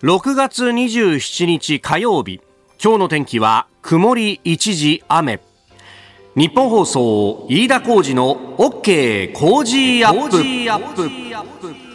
6月27日火曜日。今日の天気は曇り一時雨。日本放送飯田浩二の OK 工事アップ。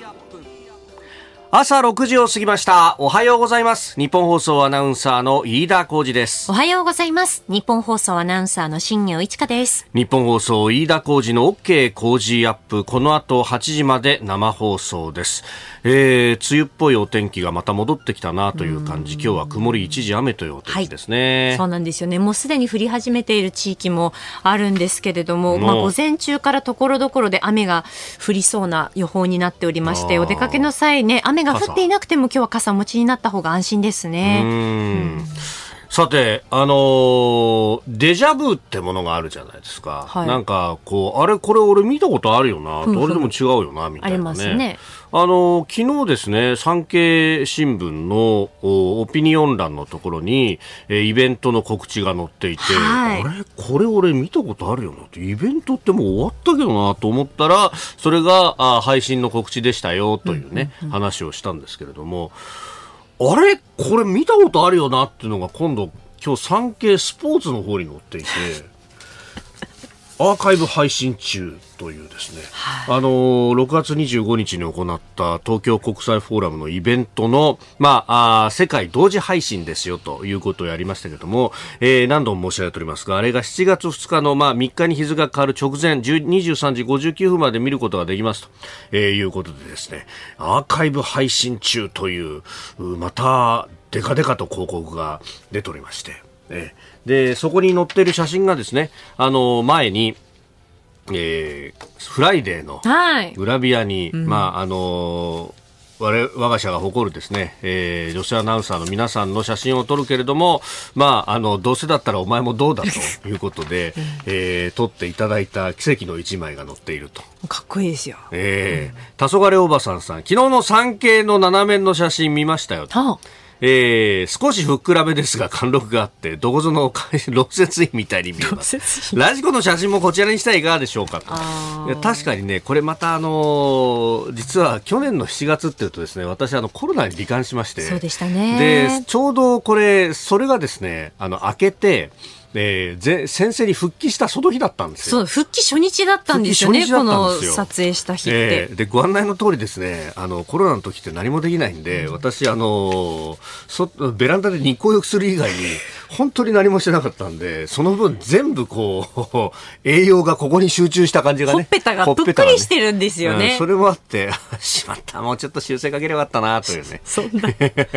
朝6時を過ぎました。おはようございます。日本放送アナウンサーの飯田浩二です。おはようございます。日本放送アナウンサーの新業一華です。日本放送飯田浩二の OK 工事アップ。この後8時まで生放送です。えー、梅雨っぽいお天気がまた戻ってきたなという感じ、今日は曇り一時雨というお天気ですね、はい、そうなんですよね。もうすでに降り始めている地域もあるんですけれども、まあ午前中からところどころで雨が降りそうな予報になっておりまして、お出かけの際ね、雨が降っていなくても今日は傘持ちになった方が安心ですね。うんさて、あのー、デジャブってものがあるじゃないですか。はい、なんか、こう、あれ、これ俺見たことあるよな、どれでも違うよな、みたいなね。ありますね。あの昨日ですね、産経新聞のオピニオン欄のところに、えイベントの告知が載っていて、はい、あれこれ俺見たことあるよな。って、イベントってもう終わったけどなと思ったら、それがあ配信の告知でしたよというね、うんうんうん、話をしたんですけれども、あれ？これ見たことあるよなっていうのが今度、今日産経スポーツの方に載っていて、アーカイブ配信中というですね、はい、あの6月25日に行った東京国際フォーラムのイベントの、まあ、あ世界同時配信ですよということをやりましたけども、えー、何度も申し上げておりますが、あれが7月2日の、まあ、3日に日付が変わる直前、23時59分まで見ることができますと、えー、いうことでですね、アーカイブ配信中という、また、デカデカと広告が出ておりまして、えーで、そこに載っている写真がですね、あの、前に、えー、フライデーのグラビアに、はい、まあ、あの我、我が社が誇るですね、えー、女性アナウンサーの皆さんの写真を撮るけれども、まあ、あの、どうせだったらお前もどうだということで、えー、撮っていただいた奇跡の一枚が載っていると。かっこいいですよ。ええー、黄昏おばさんさん、昨日の産経の紙面の写真見ましたよ。はあえー、少しふっくらめですが貫禄があってどこぞの 論説員みたいに見えます。ラジコの写真もこちらにしたらいかがでしょうかと。確かにねこれまたあのー、実は去年の7月っていうとですね私あのコロナに罹患しまして。そうでしたね。でちょうどこれそれがですねあの開けてえー、先生に復帰したその日だったんですよ。そう、復帰初日だったんですよね、この撮影した日って。えー、で、ご案内の通りですね、あの、コロナの時って何もできないんで、うん、私、あの、そ、ベランダで日光浴する以外に、本当に何もしてなかったんで、その分全部こう、栄養がここに集中した感じがね。ほっぺたがぷっくりしてるんですよね。ねうん、それもあって、しまった、もうちょっと修正かければよかったな、というね。そんな。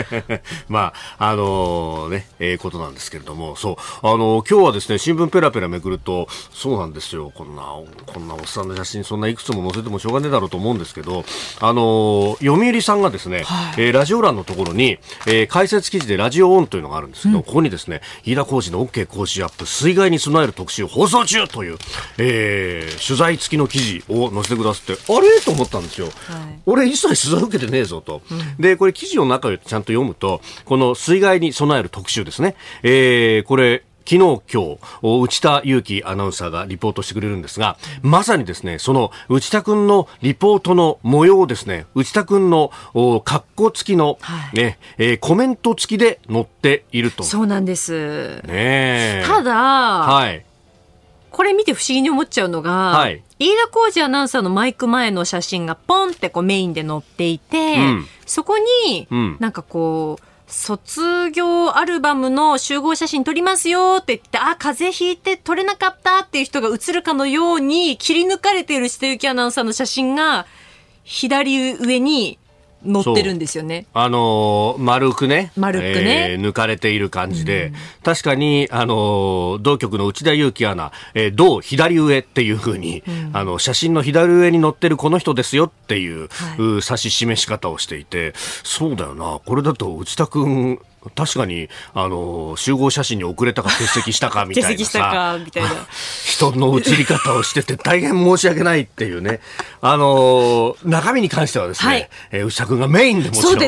まあ、あのー、ね、ええー、ことなんですけれども、そう、あのー、今日はですね、新聞ペラペラめくると、そうなんですよ、こんな、こんなおっさんの写真、そんないくつも載せてもしょうがねえだろうと思うんですけど、あの読売さんがですね、はい、えラジオ欄のところに、えー、解説記事でラジオオンというのがあるんですけど、うん、ここにですね、飯田浩司の OK 講師アップ水害に備える特集放送中という、えー、取材付きの記事を載せてくださってあれ？と思ったんですよ、はい、俺一切取材受けてねえぞと、うん、でこれ記事の中をちゃんと読むとこの水害に備える特集ですね、えー、これ昨日、今日、内田祐樹アナウンサーがリポートしてくれるんですが、まさにですね、その内田君のリポートの模様をですね、内田君の格好付きの、ね、はい、えー、コメント付きで載っていると。そうなんです。ねただ、はい。これ見て不思議に思っちゃうのが、はい、飯田浩二アナウンサーのマイク前の写真がポンってこうメインで載っていて、うん、そこに、なんかこう、卒業アルバムの集合写真撮りますよって言って、あ、風邪ひいて撮れなかったっていう人が映るかのように切り抜かれている下行アナウンサーの写真が左上に乗ってるんですよね。あのー、丸くね。丸くね、えー、抜かれている感じで、うん、確かに、あのー、同局の内田祐樹アナ、えー、同左上っていうふうに、うん、あの、写真の左上に載ってるこの人ですよっていう、はい、指し示し方をしていて、そうだよな、これだと内田君、確かに、あの、集合写真に遅れたか欠席したかみたいな欠席したか、みたいな。人の写り方をしてて大変申し訳ないっていうね。あの、中身に関してはですね、はい、えー、牛田君がメインでもちろんや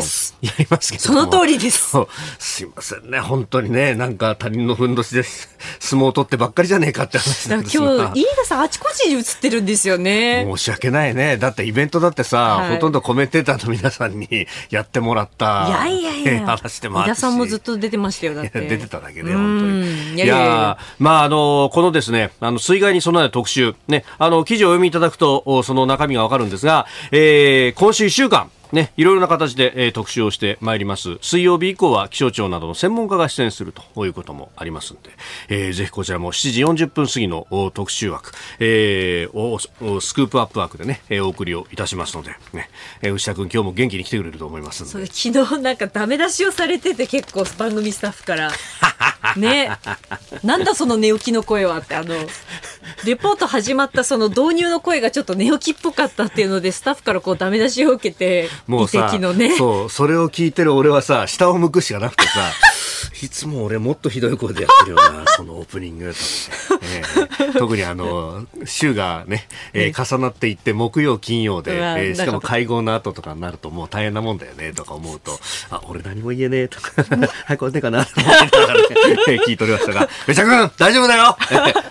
りますけどその通りです。すいませんね、本当にね、なんか他人のふんどしで 相撲を取ってばっかりじゃねえかって話なんですが。今日、飯田さんあちこちに映ってるんですよね。申し訳ないね。だってイベントだってさ、はい、ほとんどコメンテーターの皆さんにやってもらった。いやいやいや。話でもあるし。さんもずっと出てましたよ、だって。出てただけで、本当に。いやいやまあ、あの、このですね、あの、水害に備えた特集、ね、あの、記事をお読みいただくと、その中身がわかるんですが、えー、今週1週間、ね、いろいろな形で、えー、特集をしてまいります。水曜日以降は気象庁などの専門家が出演するということもありますので、えー、ぜひこちらも7時40分過ぎの特集枠、えー、スクープアップ枠でね、えー、お送りをいたしますので、ね、えー、牛田君今日も元気に来てくれると思います昨日なんかダメ出しをされてて結構番組スタッフから。ねなんだその寝起きの声はってあのレポート始まったその導入の声がちょっと寝起きっぽかったっていうのでスタッフからこうダメ出しを受けてもうさ、ね、そうそれを聞いてる俺はさ下を向くしかなくてさ いつも俺もっとひどい声でやってるよな、そのオープニングと、えー、特にあの、週がね、えー、重なっていって木曜、金曜で、えー、しかも会合の後とかになるともう大変なもんだよね、とか思うと、あ、俺何も言えねえとか、はい、これでかな、と思ってね、聞いておりましたが、めちゃくん大丈夫だよ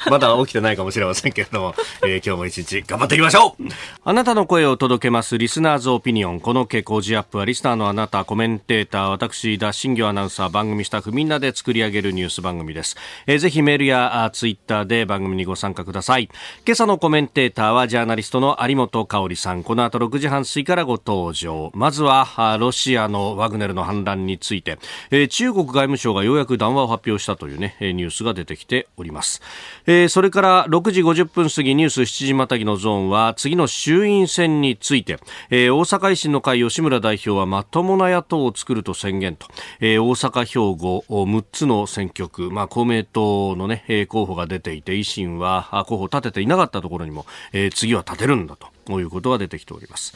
まだ起きてないかもしれませんけれども、えー、今日も一日頑張っていきましょう。あなたの声を届けます、リスナーズオピニオン。この傾向ジアップは、リスナーのあなた、コメンテーター、私、田新業アナウンサー、番組スタッフ、みんなで作り上げるニュース番組です。えー、ぜひメールやあツイッターで番組にご参加ください。今朝のコメンテーターはジャーナリストの有本香里さん。この後6時半過ぎからご登場。まずはロシアのワグネルの反乱について、えー、中国外務省がようやく談話を発表したというね、ニュースが出てきております。えー、それから6時50分過ぎニュース7時またぎのゾーンは次の衆院選について、えー、大阪維新の会吉村代表はまともな野党を作ると宣言と、えー、大阪兵庫6つの選挙区、まあ、公明党の、ね、候補が出ていて維新は候補を立てていなかったところにも、えー、次は立てるんだということが出てきております。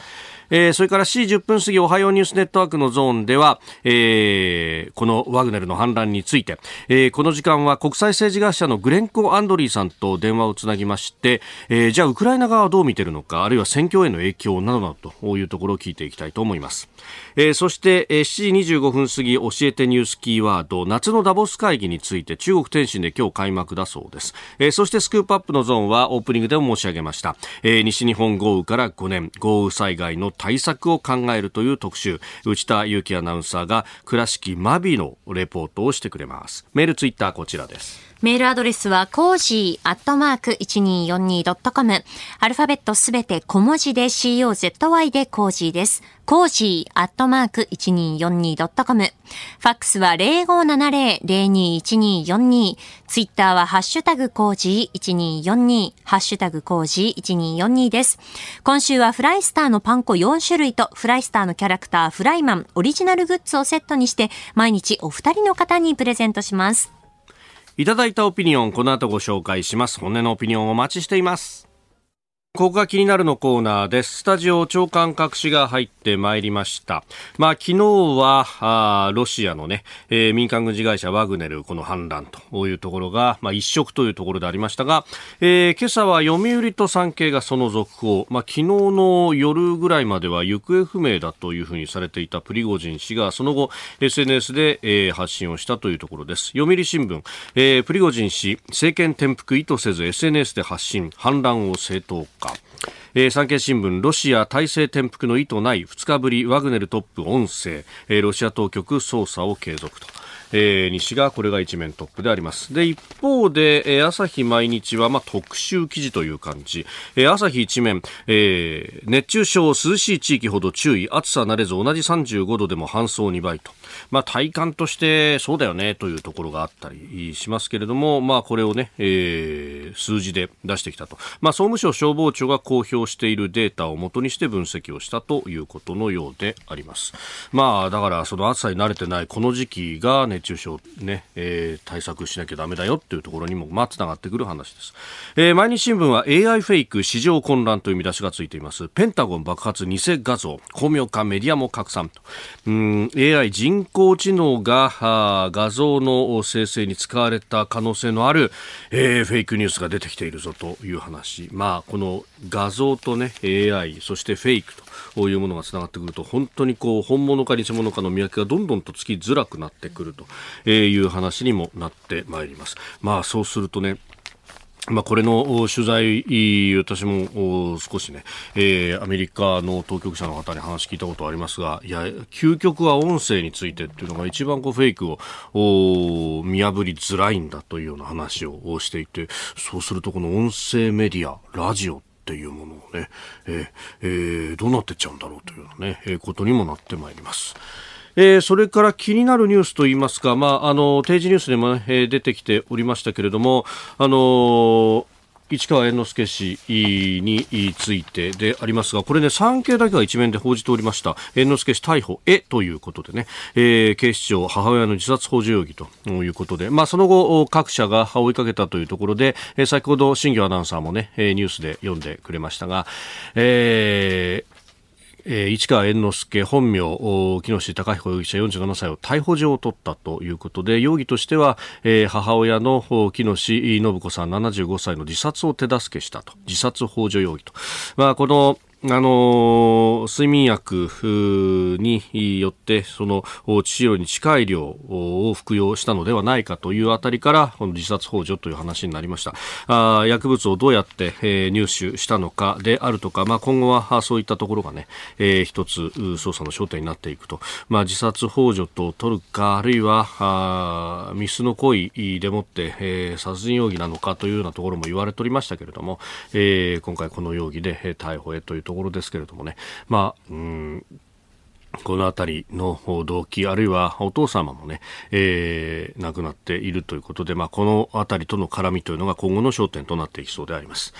えー、それから C10 分過ぎおはようニュースネットワークのゾーンでは、えー、このワグネルの反乱について、えー、この時間は国際政治学者のグレンコ・アンドリーさんと電話をつなぎまして、えー、じゃあウクライナ側はどう見ているのかあるいは戦況への影響などなどというところを聞いていきたいと思います、えー、そして、えー、7時25分過ぎ教えてニュースキーワード夏のダボス会議について中国天津で今日開幕だそうです、えー、そしてスクープアップのゾーンはオープニングでも申し上げました、えー、西日本豪雨から5年。豪雨災害の対策を考えるという特集。内田雄基アナウンサーが倉敷真備のレポートをしてくれます。メールツイッターこちらです。メールアドレスは、 cozy アットマーク 1242.com。アルファベットすべて小文字で COZY で cozy です。 cozy アットマーク 1242.com。ファックスは0570-021242。ツイッターはハッシュタグコージー1242。ハッシュタグコージー1242です。今週はフライスターのパン粉4種類とフライスターのキャラクターフライマンオリジナルグッズをセットにして毎日お二人の方にプレゼントします。いただいたオピニオン、この後ご紹介します。本音のオピニオンお待ちしています。ここが気になるのコーナーです。スタジオ長官隠しが入ってまいりました。まあ昨日は、あロシアのね、えー、民間軍事会社ワグネル、この反乱というところが、まあ一色というところでありましたが、えー、今朝は読売と産経がその続報、まあ昨日の夜ぐらいまでは行方不明だというふうにされていたプリゴジン氏が、その後 SNS で、えー、発信をしたというところです。読売新聞、えー、プリゴジン氏、政権転覆意図せず SNS で発信、反乱を正当化。えー、産経新聞、ロシア体制転覆の意図ない2日ぶりワグネルトップ音声、えー、ロシア当局捜査を継続と。えー、西がこれが一面トップであります。で、一方で、えー、朝日毎日は、まあ、特集記事という感じ。えー、朝日一面、えー、熱中症、涼しい地域ほど注意、暑さ慣れず同じ35度でも搬送2倍と。まあ、体感としてそうだよねというところがあったりしますけれども、まあ、これをね、えー、数字で出してきたと。まあ、総務省消防庁が公表しているデータをもとにして分析をしたということのようであります。まあ、だからその暑さに慣れてないこの時期が熱中症ね、えー、対策しなきゃダメだよっていうところにも、まあ、つながってくる話です。えー、毎日新聞は AI フェイク市場混乱という見出しがついています。ペンタゴン爆発偽画像、巧妙化メディアも拡散と。うん、AI 人工知能が画像の生成に使われた可能性のある、えー、フェイクニュースが出てきているぞという話。まあ、この画像とね、AI、そしてフェイクと。こういうものがつながってくると本当にこう本物か偽物かの見分けがどんどんとつきづらくなってくるという話にもなってまいります。まあそうするとねまあ、これの取材、私も少しね、えー、アメリカの当局者の方に話聞いたことありますが、いや、究極は音声についてっていうのが一番こうフェイクを見破りづらいんだというような話をしていて、そうするとこの音声メディア、ラジオっていうものをね、えーえー、どうなってっちゃうんだろうというようなね、えー、ことにもなってまいります。えー、それから気になるニュースといいますか、まあ、あの定時ニュースでも、ね、えー、出てきておりましたけれども、あのー市川猿之助氏についてでありますが、これね、産経だけが一面で報じておりました。猿之助氏逮捕へということでね、えー、警視庁母親の自殺幇助容疑ということで、まあ、その後、各社が追いかけたというところで、えー、先ほど新業アナウンサーもね、ニュースで読んでくれましたが、えーえー、市川猿之助本名木下隆彦容疑者47歳を逮捕状を取ったということで容疑としては、えー、母親の木下信子さん75歳の自殺を手助けしたと。自殺幇助容疑と、まあ、このあの睡眠薬によってその致死量に近い量を服用したのではないかというあたりからこの自殺幇助という話になりました。あ薬物をどうやって、えー、入手したのかであるとか、まあ、今後はそういったところがね、えー、一つ捜査の焦点になっていくと、まあ、自殺幇助と取るかあるいはあミスの行為でもって、えー、殺人容疑なのかというようなところも言われておりましたけれども、えー、今回この容疑で逮捕へというとところですけれどもね、まあ、うんこの辺りの動機、あるいはお父様もね、えー、亡くなっているということで、まあ、この辺りとの絡みというのが今後の焦点となっていきそうであります。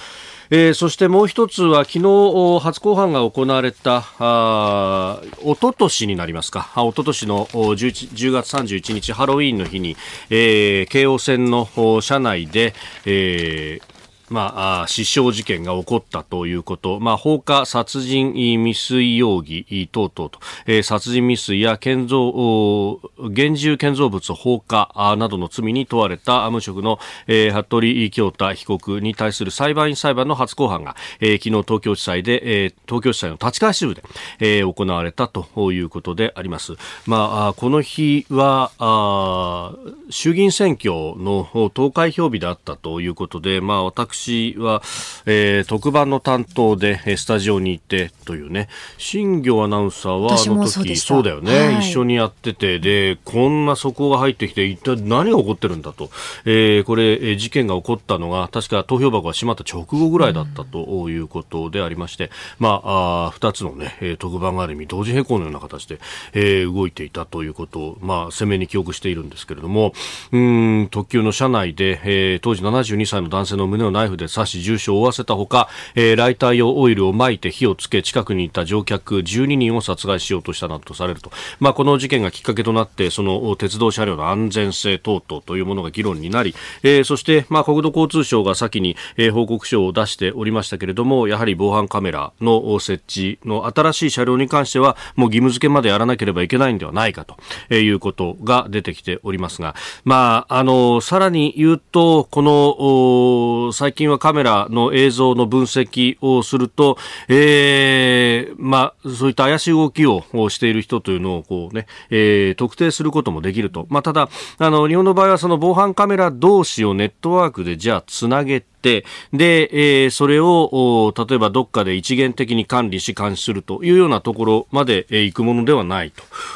えー、そしてもう一つは昨日初公判が行われたあ一昨年になりますか一昨年の 10, 10月31日ハロウィーンの日に、えー、京王線の車内で、えーまあ、死傷事件が起こったということ、まあ、放火殺人未遂容疑等々と、えー、殺人未遂や建造、現住建造物放火などの罪に問われた無職の、えー、服部京太被告に対する裁判員裁判の初公判が、えー、昨日東京地裁で、えー、東京地裁の立川支部で、えー、行われたということであります。まあ、この日は、あ衆議院選挙の投開票日であったということで、まあ、私私は、えー、特番の担当でスタジオにいてというね。新業アナウンサーはあの時そうだよね、はい、一緒にやっててでこんな速報が入ってきて一体何が起こってるんだと、えー、これ事件が起こったのが確か投票箱が閉まった直後ぐらいだったということでありまして、うん、まああ2つのね特番がある意味同時並行のような形で、えー、動いていたということを、まあ、鮮明に記憶しているんですけれども。うん特急の車内で、えー、当時72歳の男性の胸をナイフフで刺し重傷を負わせたほか、えー、ライター用オイルを撒いて火をつけ近くにいた乗客12人を殺害しようとしたなどとされると、まあ、この事件がきっかけとなってその鉄道車両の安全性等々というものが議論になり、えー、そして、まあ、国土交通省が先に、えー、報告書を出しておりましたけれどもやはり防犯カメラの設置の新しい車両に関してはもう義務付けまでやらなければいけないんではないかとえいうことが出てきておりますが、まあ、あのさらに言うとこの最近近はカメラの映像の分析をすると、えー、まあ、そういった怪しい動きをしている人というのをこうね、えー、特定することもできると。まあ、ただ、あの、日本の場合はその防犯カメラ同士をネットワークでじゃあつなげて、で、えー、それを、例えばどっかで一元的に管理し監視するというようなところまで、えー、行くものではない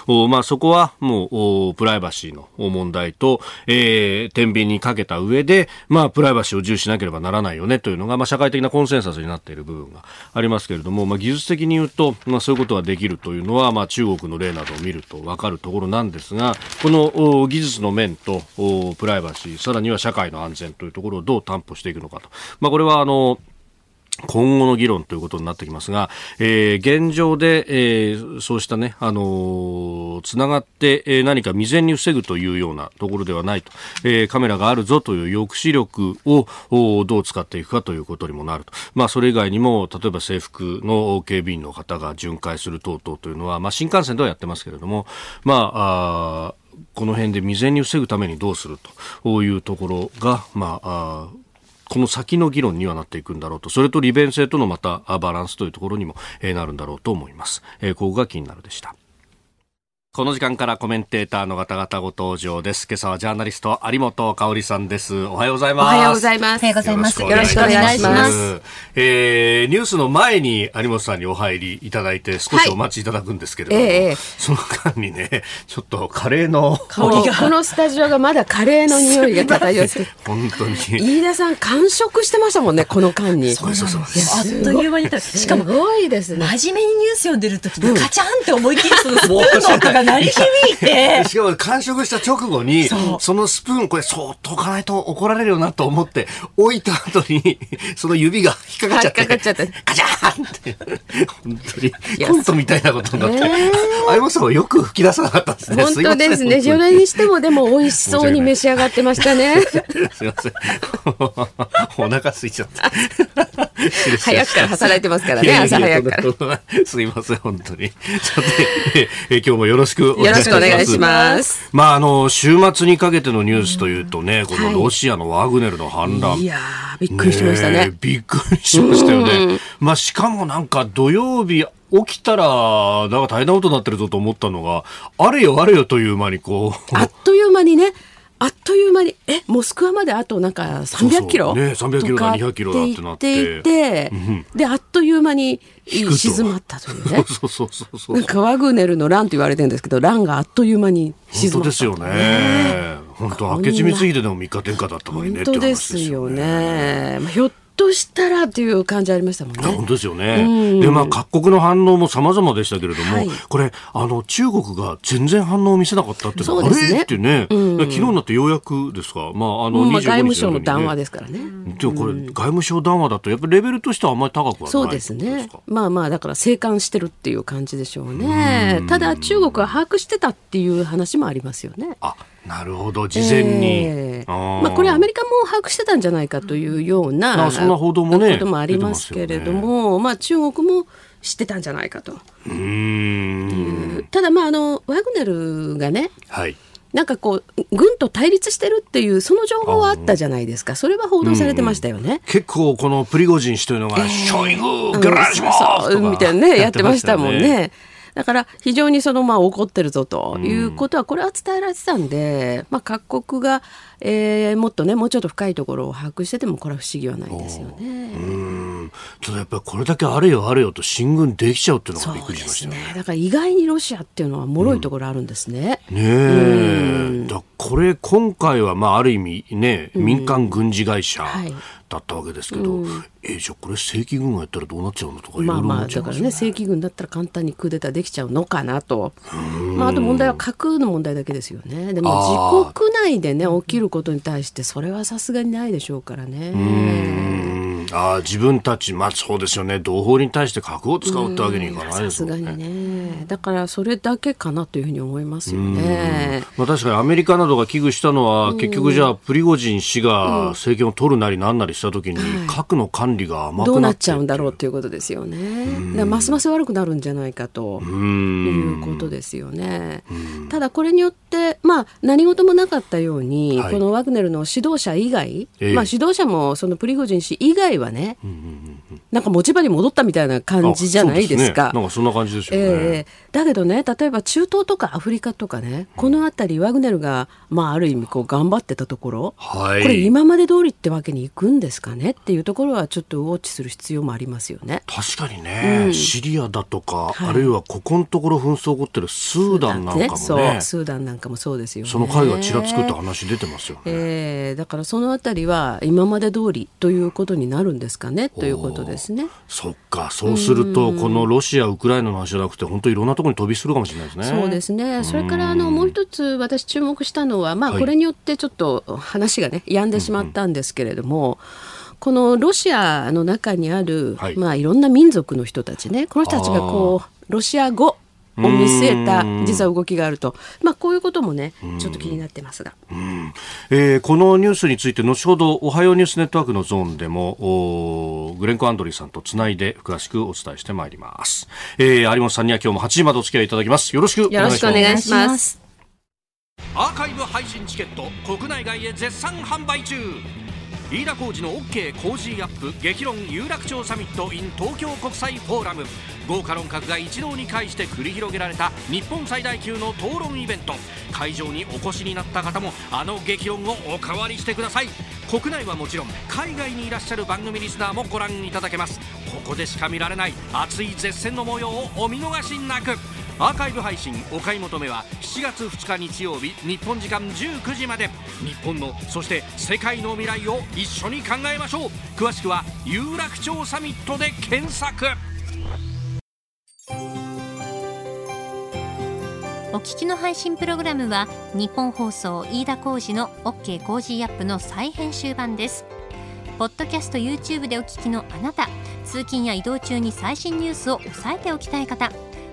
と。まあ、そこはもう、プライバシーの問題と、えー、天秤にかけた上で、まあ、プライバシーを重視しなければならないよねというのが、まあ、社会的なコンセンサスになっている部分がありますけれども、まあ、技術的に言うと、まあ、そういうことができるというのは、まあ、中国の例などを見ると分かるところなんですが、この技術の面とプライバシー、さらには社会の安全というところをどう担保していくのかと。まあ、これはあの今後の議論ということになってきますが、えー、現状で、えー、そうしたね、あのー、つながって、えー、何か未然に防ぐというようなところではないと、えー、カメラがあるぞという抑止力をどう使っていくかということにもなると。まあ、それ以外にも、例えば制服の警備員の方が巡回する等々というのは、まあ、新幹線ではやってますけれども、まあ、あこの辺で未然に防ぐためにどうするというところが、まあ、あこの先の議論にはなっていくんだろうと、それと利便性とのまたバランスというところにもなるんだろうと思います。え、ここが気になるでした。この時間からコメンテーターの方々ご登場です。今朝はジャーナリスト有本香里さんです。おはようございます。おはようございます。おはようございます。よろしくお願いします。えー、ニュースの前に有本さんにお入りいただいて少しお待ちいただくんですけれども、はいえー、その間にね、ちょっとカレーの香りがこのスタジオがまだカレーの匂いが漂って、本当に飯田さん完食してましたもんね、この間に。そうそうそう。あっという間にしかもすごいですね。真面目にニュース読んでる時にカチャンって思いっきりそのスプーンの音が鳴り響いて。しかも完食した直後にそのスプーンこれそっと置かないと怒られるよなと思って置いた後に その指が引っかかっちゃってかっちゃって。カチャンって。本当に。コントみたいなことになって。相本さんはよく吹き出さなかったです。ね本当ですね。それにしてもでも美味しそうに召し上がってましたね。すいません。お腹空いちゃった。早くから働いてますからね。朝早くから。すいません本当に。さて、え今日もよろしくお願いします願いします。まあ、あの、週末にかけてのニュースというとね、このロシアのワグネルの反乱。いやびっくりしましたね。びっくりしましたよね。まあ、しかもなんか土曜日、起きたら、なんか大変なことになってるぞと思ったのが、あれよあれよという間にこう。あっという間にね。あっという間にえモスクワまであとなんか300キロ？ね300キロだ200キロだってなって。いて、であっという間に静まったというね。そうそうそうそうなんかワグネルの乱と言われてるんですけど乱があっという間に静まったですよね。本当明智光秀でも3日天下だったのにね。本当ですよね、まあ、ひょっとしたらっていう感じありましたもんね。本当ですよね。で、まあ、各国の反応も様々でしたけれども、はい、これ、あの、中国が全然反応を見せなかったっていうのは、ね、あれ？ってね、うん、昨日になってようやくですか、まあ、あの、まあ、外務省の談話ですからね。でもこれ、外務省談話だと、やっぱりレベルとしてはあんまり高くはないそうですね。まあまあ、だから静観してるっていう感じでしょうね。ただ、中国は把握してたっていう話もありますよね。あなるほど事前に、えー、あまあ、これアメリカも把握してたんじゃないかというようなそんな報道もねこともありますけれども、ね、まあ、中国も知ってたんじゃないかと。うん。ただまああのワグネルがね、はい、なんかこう軍と対立してるっていうその情報はあったじゃないですか。それは報道されてましたよね、結構このプリゴジン氏というのが、えー、ショイグギャラシモみたいなねやってましたもんね。だから非常にそのまあ怒ってるぞということはこれは伝えられてたんで、まあ、各国が、えー、もっとねもうちょっと深いところを把握しててもこれは不思議はないですよね。うん。ただやっぱりこれだけあれよあれよと進軍できちゃうっていうのがびっくりしましたね、ね、だから意外にロシアっていうのは脆いところあるんですね。うん、ねえ、だこれ今回はまあある意味ね民間軍事会社、はい。だったわけですけど、うん、えじゃあこれ正規軍がやったらどうなっちゃうのとかまあまあだからね正規軍だったら簡単にクーデターできちゃうのかなと、まあ、あと問題は架空の問題だけですよね。でも自国内でね起きることに対してそれはさすがにないでしょうからね。あ自分たちまあそうですよね。同胞に対して核を使うってわけにいかないですもんね。さすがにね。だからそれだけかなというふうに思いますよね。まあ確かにアメリカなどが危惧したのは結局じゃあプリゴジン氏が政権を取るなりなんなりした時に核の管理が甘くなどうなっちゃうんだろうということですよね。ますます悪くなるんじゃないかということですよね。ただこれによってまあ何事もなかったように、はい、このワグネルの指導者以外、えー、まあ指導者もそのプリゴジン氏以外はね、なんか持ち場に戻ったみたいな感じじゃないですか。すね、なんかそんな感じですよね。えー、だけどね例えば中東とかアフリカとかねこの辺りワグネルがまあある意味こう頑張ってたところ、はい、これ今まで通りってわけにいくんですかねっていうところはちょっとウォッチする必要もありますよね。確かにね、うん、シリアだとか、はい、あるいはここのところ紛争起こってるスーダンなんかもね、ね、そうスーダンなんかもそうですよね。その海がちらつくって話出てますよね。えー、だからそのあたりは今まで通りということになるんですかね？ということですね。そっかそうするとこのロシアウクライナの話じゃなくて本当いろんなところに飛びするかもしれないですね。そうですね。それからあのもう一つ私注目したのはまあこれによってちょっと話がね止んでしまったんですけれども。うんこのロシアの中にある、はいまあ、いろんな民族の人たちねこの人たちがこうロシア語を見据えた実は動きがあると、まあ、こういうこともねちょっと気になってますが、えー、このニュースについて後ほどおはようニュースネットワークのゾーンでもグレンコ・アンドリーさんとつないで詳しくお伝えしてまいります、えー、有本さんには今日も8時までお付き合いいただきます。よろしくお願いします。アーカイブ配信チケット国内外へ絶賛販売中飯田浩司の OK コージーアップ激論有楽町サミット in 東京国際フォーラム豪華論客が一堂に会して繰り広げられた日本最大級の討論イベント会場にお越しになった方もあの激論をおかわりしてください。国内はもちろん海外にいらっしゃる番組リスナーもご覧いただけますここでしか見られない熱い絶戦の模様をお見逃しなく。アーカイブ配信お買い求めは7月2日日曜日日本時間19時まで。日本のそして世界の未来を一緒に考えましょう。詳しくは有楽町サミットで検索。お聞きの配信プログラムは日本放送飯田浩司の OK コージーアップの再編集版です。ポッドキャスト YouTube でお聞きのあなた通勤や移動中に最新ニュースを押さえておきたい方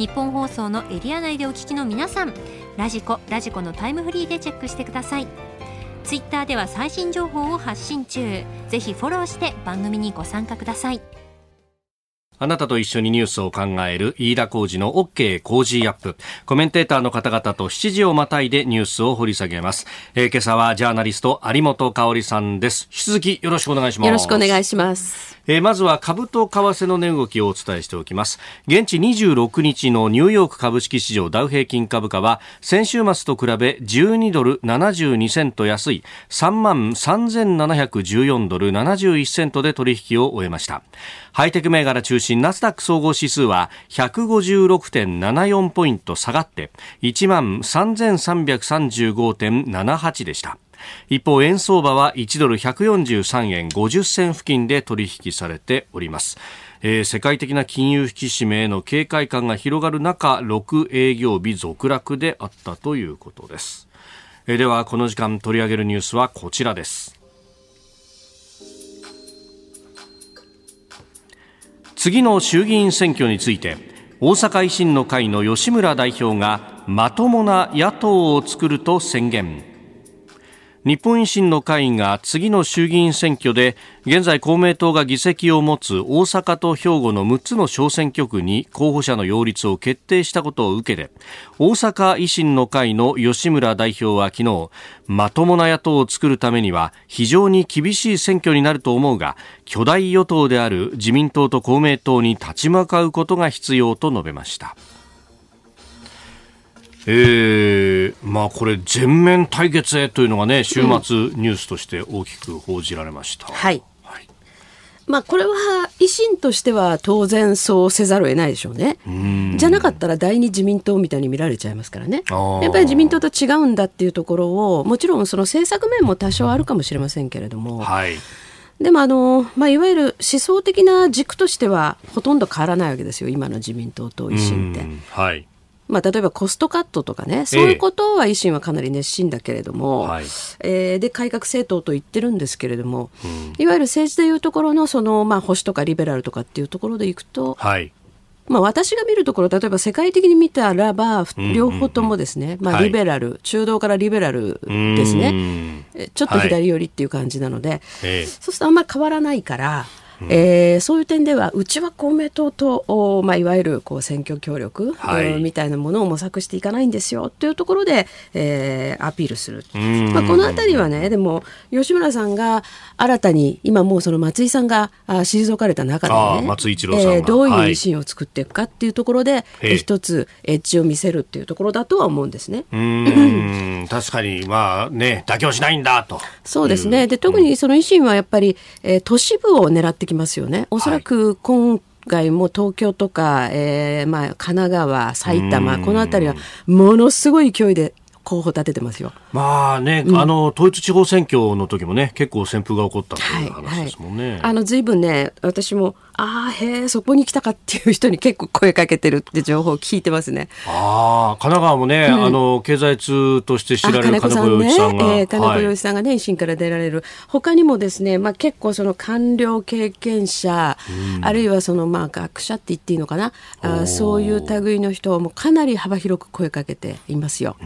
日本放送のエリア内でお聞きの皆さんラジコラジコのタイムフリーでチェックしてください。ツイッターでは最新情報を発信中。ぜひフォローして番組にご参加ください。あなたと一緒にニュースを考える飯田浩二の OK 工事アップ。コメンテーターの方々と7時をまたいでニュースを掘り下げます。えー、今朝はジャーナリスト有本香里さんです。引き続きよろしくお願いします。よろしくお願いします。えー、まずは株と為替の値動きをお伝えしておきます。現地26日のニューヨーク株式市場ダウ平均株価は先週末と比べ12ドル72セント安い3万3714ドル71セントで取引を終えました。ハイテク銘柄中心ナスダック総合指数は156.74ポイント下がって1万3335.78でした。一方、円相場は1ドル143円50銭付近で取引されております。えー、世界的な金融引き締めへの警戒感が広がる中、6営業日続落であったということです。えー、では、この時間取り上げるニュースはこちらです。次の衆議院選挙について大阪維新の会の吉村代表がまともな野党を作ると宣言。日本維新の会が次の衆議院選挙で現在公明党が議席を持つ大阪と兵庫の6つの小選挙区に候補者の擁立を決定したことを受けて大阪維新の会の吉村代表は昨日まともな野党を作るためには非常に厳しい選挙になると思うが巨大与党である自民党と公明党に立ち向かうことが必要と述べました。えー、まあこれ全面対決へというのがね週末ニュースとして大きく報じられました。うん、はい。はい、まあこれは維新としては当然そうせざるを得ないでしょうね。じゃなかったら第二自民党みたいに見られちゃいますからね。やっぱり自民党と違うんだっていうところをもちろんその政策面も多少あるかもしれませんけれども。はい。でもあの、まあ、いわゆる思想的な軸としてはほとんど変わらないわけですよ今の自民党と維新って。はい、まあ、例えばコストカットとかね、そういうことは維新はかなり熱心だけれども、ええー、で改革政党と言ってるんですけれども、うん、いわゆる政治でいうところのその、まあ、保守とかリベラルとかっていうところでいくと、はい。まあ、私が見るところ、例えば世界的に見たらば、両方ともですね、まあ、リベラル、はい、中道からリベラルですね、ちょっと左寄りっていう感じなので、はい、そうするとあんまり変わらないから、えー、そういう点ではうちは公明党と、まあ、いわゆるこう選挙協力、はい、みたいなものを模索していかないんですよ。というところで、えー、アピールする、まあ、この辺りはねでも吉村さんが新たに今もうその松井さんが退かれた中でね松井一郎さん、えー、どういう維新を作っていくかっていうところで、はい、一つエッジを見せるっていうところだとは思うんですね。うん。確かにまあね妥協しないんだと。そうですね。で特にその維新はやっぱり、えー、都市部を狙ってきますよね。おそらく今回も東京とか、えーまあ、神奈川、埼玉、この辺りはものすごい勢いで候補立ててますよ。まあね、うん、あの統一地方選挙の時もね結構旋風が起こったという話ですもんね。はい。はい、あの随分ね私もああへえそこに来たかっていう人に結構声かけてるって情報を聞いてますね。ああ神奈川もね、うん、あの経済通として知られる金子洋一さんが、ねえー、金子洋一さんがね、維新から出られる。他にもですねまあ結構その官僚経験者、うん、あるいはそのまあ学者って言っていいのかな？あそういう類の人もかなり幅広く声かけていますよ。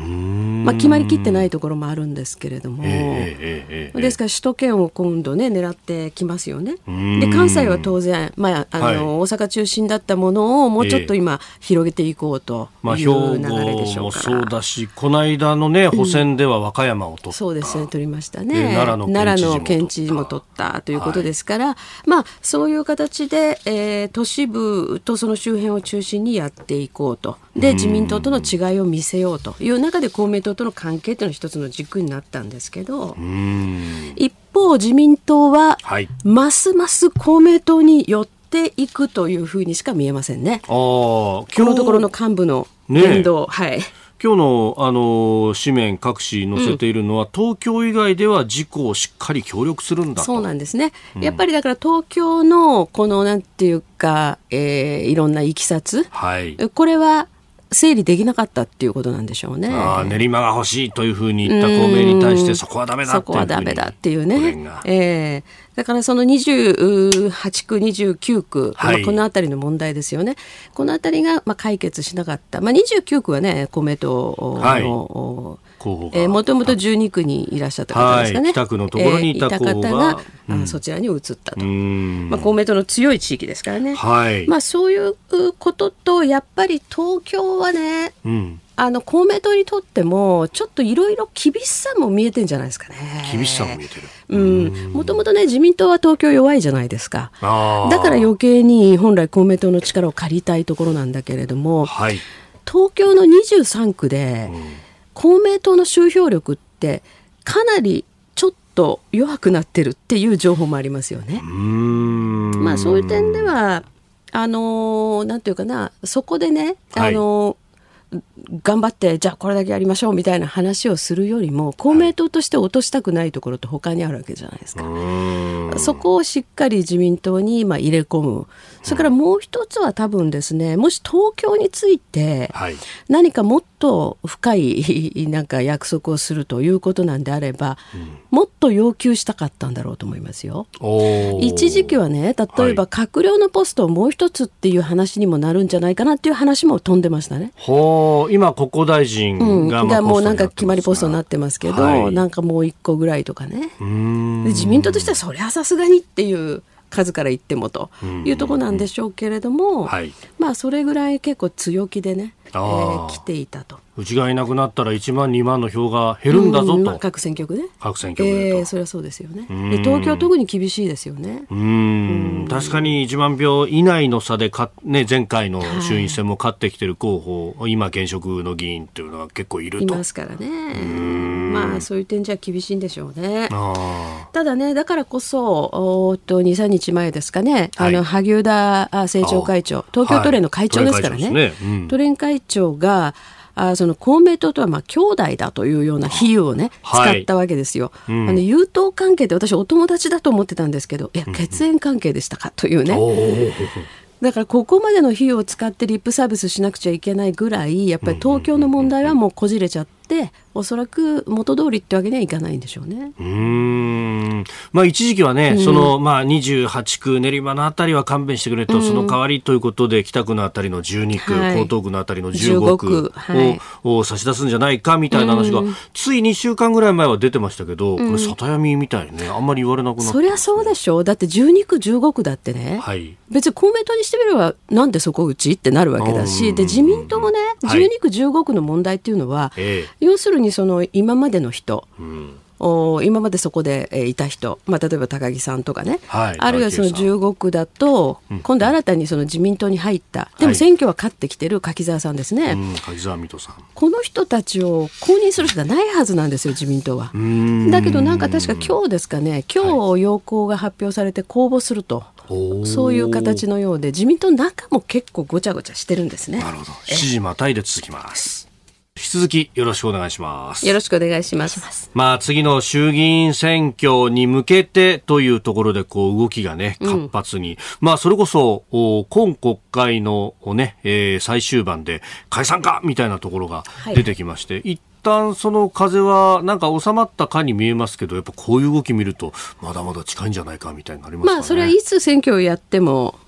まあ決まりきってないところもあるんですけれども、ですから首都圏を今度ね狙ってきますよね。で関西は当然まあ、あの、はい、大阪中心だったものをもうちょっと今、広げていこうという流れでしょうから、まあ、そうだしこの間のね補選では和歌山を取った、うん、そうですね取りましたね。奈良の県知事も取った。ということですから、はい、まあそういう形で、えー、都市部とその周辺を中心にやっていこうとで自民党との違いを見せようという中で公明党との関係というのが一つの軸になったんですけど一方自民党は、はい、ますます公明党によってていくというふうにしか見えませんね。あこのところの幹部の言動、ね、はい。今日のあの紙面各紙載せているのは、うん、東京以外では事故をしっかり協力するんだそうなんですね、うん、やっぱりだから東京のこのなんていうか、えー、いろんないきさつ、はい、これは整理できなかったっていうことなんでしょうね。あ練馬が欲しいというふうに言った公明に対してそこはダメだそこはダメだっていうね。えー、だからその28区、29区、はい、まあ、この辺りの問題ですよね。この辺りがまあ解決しなかった。まあ、29区はね、公明党の、はいえー、もともと12区にいらっしゃった方ですかね、はい、北区のところにいた,、方が、うん、そちらに移ったと、まあ、公明党の強い地域ですからね、はい、まあ、そういうこととやっぱり東京はね、うん、あの公明党にとってもちょっといろいろ厳しさも見えてんじゃないですかね。厳しさも見えてる。うん。もともとね自民党は東京弱いじゃないですか。だから余計に本来公明党の力を借りたいところなんだけれども、はい、東京の23区で、うん公明党の集票力ってかなりちょっと弱くなってるっていう情報もありますよね。まあそういう点ではあのー、なんていうかなそこでね、あの頑張ってじゃあこれだけやりましょうみたいな話をするよりも公明党として落としたくないところって他にあるわけじゃないですか。はい、そこをしっかり自民党にまあ入れ込むそれからもう一つは多分ですねもし東京について何かもっと深いなんか約束をするということなんであれば、うん、もっと要求したかったんだろうと思いますよ。一時期はね例えば閣僚のポストをもう一つっていう話にもなるんじゃないかなっていう話も飛んでましたね。ほ今国交大臣が、うん、がもうなんか決まりポストになってますけど、はい、なんかもう一個ぐらいとかね。自民党としてはそりゃさすがにっていう数から言ってもというところなんでしょうけれども、はい、まあそれぐらい結構強気でね、えー、来ていたと。うちがいなくなったら1万2万の票が減るんだぞと、各選挙区ね。各選挙区でえー、それはそうですよね。で東京特に厳しいですよね。うん。確かに1万票以内の差でか、ね、前回の衆院選も勝ってきてる候補、はい、今現職の議員っていうのは結構いると。いますからね。まあそういう点じゃ厳しいんでしょうね。ただねだからこそおっと23日前ですかね、はい、あの萩生田政調会長。東京都連の会長ですからね、はい。ね。うん、都連会長があその公明党とはまあ兄弟だというような比喩をね、使ったわけですよ。うん、あの友党関係って私お友達だと思ってたんですけどいや血縁関係でしたかというね。だからここまでの費用を使ってリップサービスしなくちゃいけないぐらいやっぱり東京の問題はもうこじれちゃって。っておそらく元通りってわけにはいかないんでしょうね。うん。まあ、一時期はね、うん、そのまあ、28区、練馬のあたりは勘弁してくれと、うん、その代わりということで、北区のあたりの12区、はい、江東区のあたりの15区を,、を差し出すんじゃないかみたいな話が、うん、つい2週間ぐらい前は出てましたけど、これ、里闇みたいね、あんまり言われなくなって、ね、そりゃそうでしょう、だって12区、15区だってね、はい、別に公明党にしてみれば、なんでそこうちってなるわけだし、で自民党もね、12区、15区の問題っていうのは、はい、要するにその今までの人、うん。お今までそこで、えいた人、まあ、例えば高木さんとかね、はい、あるいはその15区だと、今度新たにその自民党に入った、でも選挙は勝ってきてる柿沢さんですね、柿沢水戸さん。この人たちを公認する人はないはずなんですよ、自民党は。だけどなんか確か今日ですかね、今日要項が発表されて公募すると。そういう形のようで自民党の中も結構ごちゃごちゃしてるんですね。なるほど。7時またいで続きます。引き続きよろしくお願いします。よろしくお願いします。まあ次の衆議院選挙に向けてというところでこう動きがね活発に、うん、まあそれこそ今国会のね、えー、最終盤で解散かみたいなところが出てきまして、はい、旦その風はなんか収まったかに見えますけどやっぱこういう動き見るとまだまだ近いんじゃないかみたいになります、ね、まあそれはいつ選挙をやっても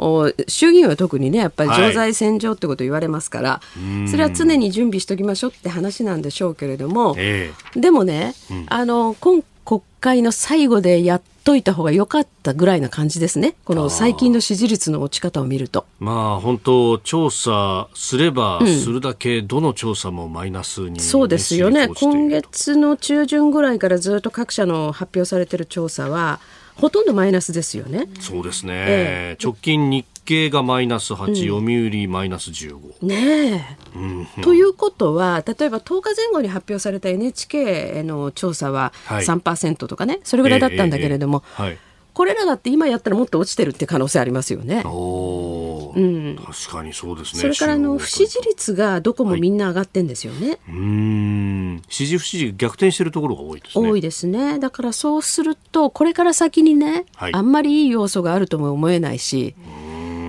衆議院は特にねやっぱり常在戦場ってこと言われますから、はい、それは常に準備しておきましょうって話なんでしょうけれども、えー、でもね、うん、あの今国会の最後でやっといた方が良かったぐらいな感じですね。この最近の支持率の落ち方を見ると。まあ本当調査すればするだけどの調査もマイナスに、うん、そうですよね。今月の中旬ぐらいからずっと各社の発表されている調査はほとんどマイナスですよね。そうですね。えー、直近日経がマイナス8、うん、読売マイナス15。ねえ、うん、ということは例えば10日前後に発表された NHK の調査は3%とかね、はい、それぐらいだったんだけれども、えーえーはい、これらだって今やったらもっと落ちてるって可能性ありますよね。おうん、確かにそうですね。それからあの不支持率がどこもみんな上がってんですよね。はい、うん支持不支持逆転してるところが多いですね。多いですね。だからそうするとこれから先にね、はい、あんまりいい要素があるとも思えないし。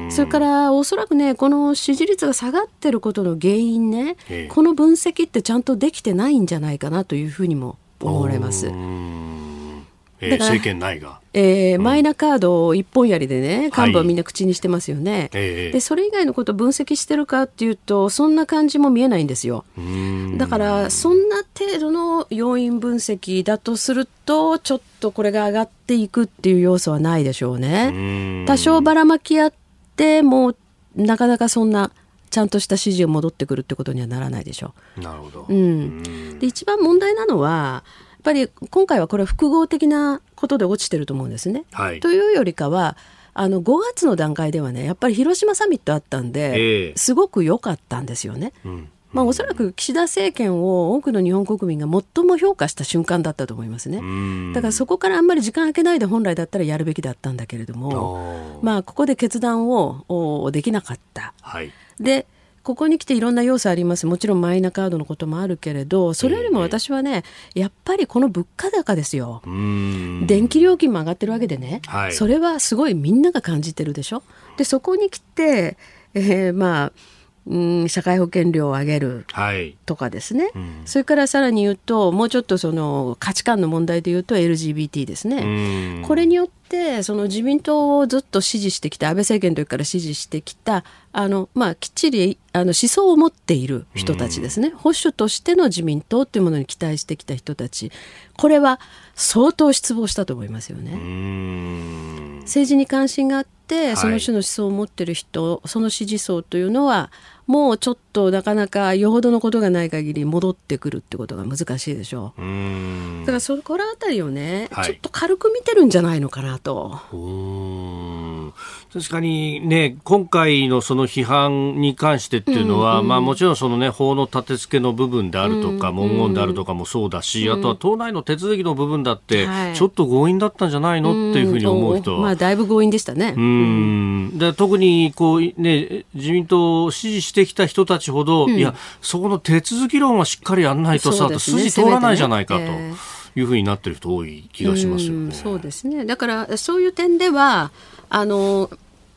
それからおそらくねこの支持率が下がってることの原因ね、この分析ってちゃんとできてないんじゃないかなというふうにも思われます。えー、政権内が、えー、うん、マイナカードを一本やりでね幹部はみんな口にしてますよね、はい、でそれ以外のことを分析してるかっていうとそんな感じも見えないんですよ。だからそんな程度の要因分析だとするとちょっとこれが上がっていくっていう要素はないでしょうね。多少ばらまきあってもなかなかそんなちゃんとした指示を戻ってくるってことにはならないでしょう。なるほど。うん。で一番問題なのはやっぱり今回はこれは複合的なことで落ちてると思うんですね。はい、というよりかはあの5月の段階ではねやっぱり広島サミットあったんで、えー、すごく良かったんですよね。うんまあ、おそらく岸田政権を多くの日本国民が最も評価した瞬間だったと思いますね。だからそこからあんまり時間空けないで本来だったらやるべきだったんだけれども、まあ、ここで決断をできなかった。はい、でここに来ていろんな要素あります。もちろんマイナカードのこともあるけれどそれよりも私はねやっぱりこの物価高ですよ。電気料金も上がってるわけでね、はい、それはすごいみんなが感じてるでしょ。でそこに来て、えー、まあうん、社会保険料を上げるとかですね、はいうん、それからさらに言うともうちょっとその価値観の問題で言うと LGBT ですね、これによってその自民党をずっと支持してきた安倍政権の時から支持してきたあの、まあ、きっちりあの思想を持っている人たちですね、保守としての自民党っていうものに期待してきた人たち。これは相当失望したと思いますよね。政治に関心があってその種の思想を持ってる人、はい、その支持層というのはもうちょっとなかなかよほどのことがない限り戻ってくるってことが難しいでしょう。だからそこら辺りをね、はい、ちょっと軽く見てるんじゃないのかなと。確かにね、今回のその批判に関してっていうのは、うんうん、まあもちろんそのね、法の立て付けの部分であるとか、うんうん、文言であるとかもそうだし、うん、あとは党内の手続きの部分だって、ちょっと強引だったんじゃないの、っていうふうに思う人は。まあだいぶ強引でしたね。うん。で特にこうね、自民党を支持してきた人たちほど、うん、いや、そこの手続き論はしっかりやんないとさ、ね、筋通らないじゃないかと。いうふうになってる人多い気がしますよね。そうですね。だからそういう点ではあの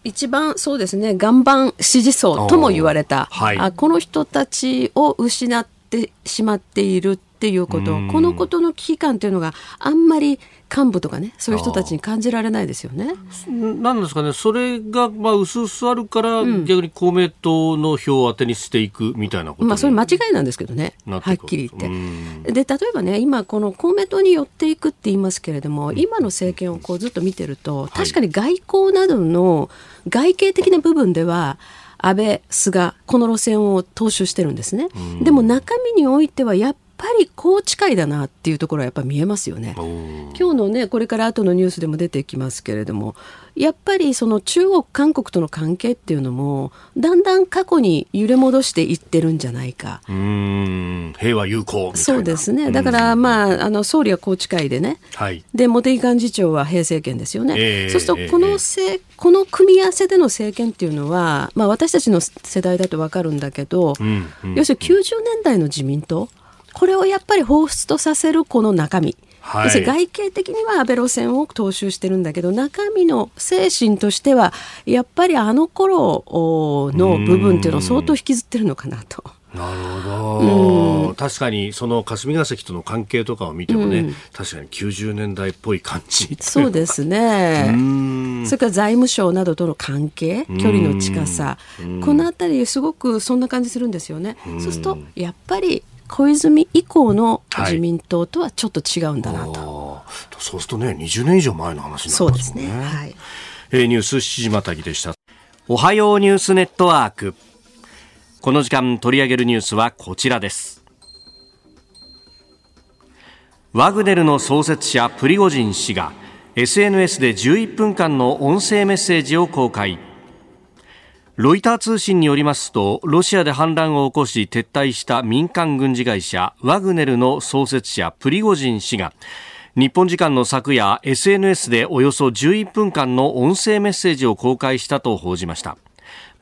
一番そうですね岩盤支持層とも言われた、はい、あこの人たちを失っってしまっているっていうこと、このことの危機感というのがあんまり幹部とかねそういう人たちに感じられないですよね。なんですかね。それがまあ薄々あるから、うん、逆に公明党の票を当てにしていくみたいなことまあそれ間違いなんですけどね。はっきり言って。で例えばね今この公明党に寄っていくって言いますけれども、うん、今の政権をこうずっと見てると確かに外交などの外形的な部分では、安倍、菅、この路線を踏襲してるんですね。でも中身においてはやっぱり高知会だなっていうところはやっぱ見えますよね。今日のねこれから後のニュースでも出てきますけれどもやっぱりその中国韓国との関係っていうのもだんだん過去に揺れ戻していってるんじゃないか。うん。平和友好そうですね。だからまああの総理は宏池会でね、はい、で茂木幹事長は平成権ですよね。えー、そうするとこのせ、え。ー、この組み合わせでの政権っていうのは、まあ、私たちの世代だと分かるんだけど、うんうん、要するに90年代の自民党これをやっぱり彷彿とさせるこの中身。はい、外形的には安倍路線を踏襲してるんだけど中身の精神としてはやっぱりあの頃の部分っていうのを相当引きずってるのかなと。なるほど、確かにその霞が関との関係とかを見てもね、うん、確かに90年代っぽい感じそうですね。それから財務省などとの関係距離の近さ。この辺りすごくそんな感じするんですよね。そうするとやっぱり小泉以降の自民党とはちょっと違うんだなと、はい、そうするとね20年以上前の話になりますね、ね、はい、えー、ニュース7時またぎでした。おはようニュースネットワーク。この時間取り上げるニュースはこちらです。ワグネルの創設者プリゴジン氏が SNS で11分間の音声メッセージを公開ロイター通信によりますとロシアで反乱を起こし撤退した民間軍事会社ワグネルの創設者プリゴジン氏が日本時間の昨夜 SNS でおよそ11分間の音声メッセージを公開したと報じました。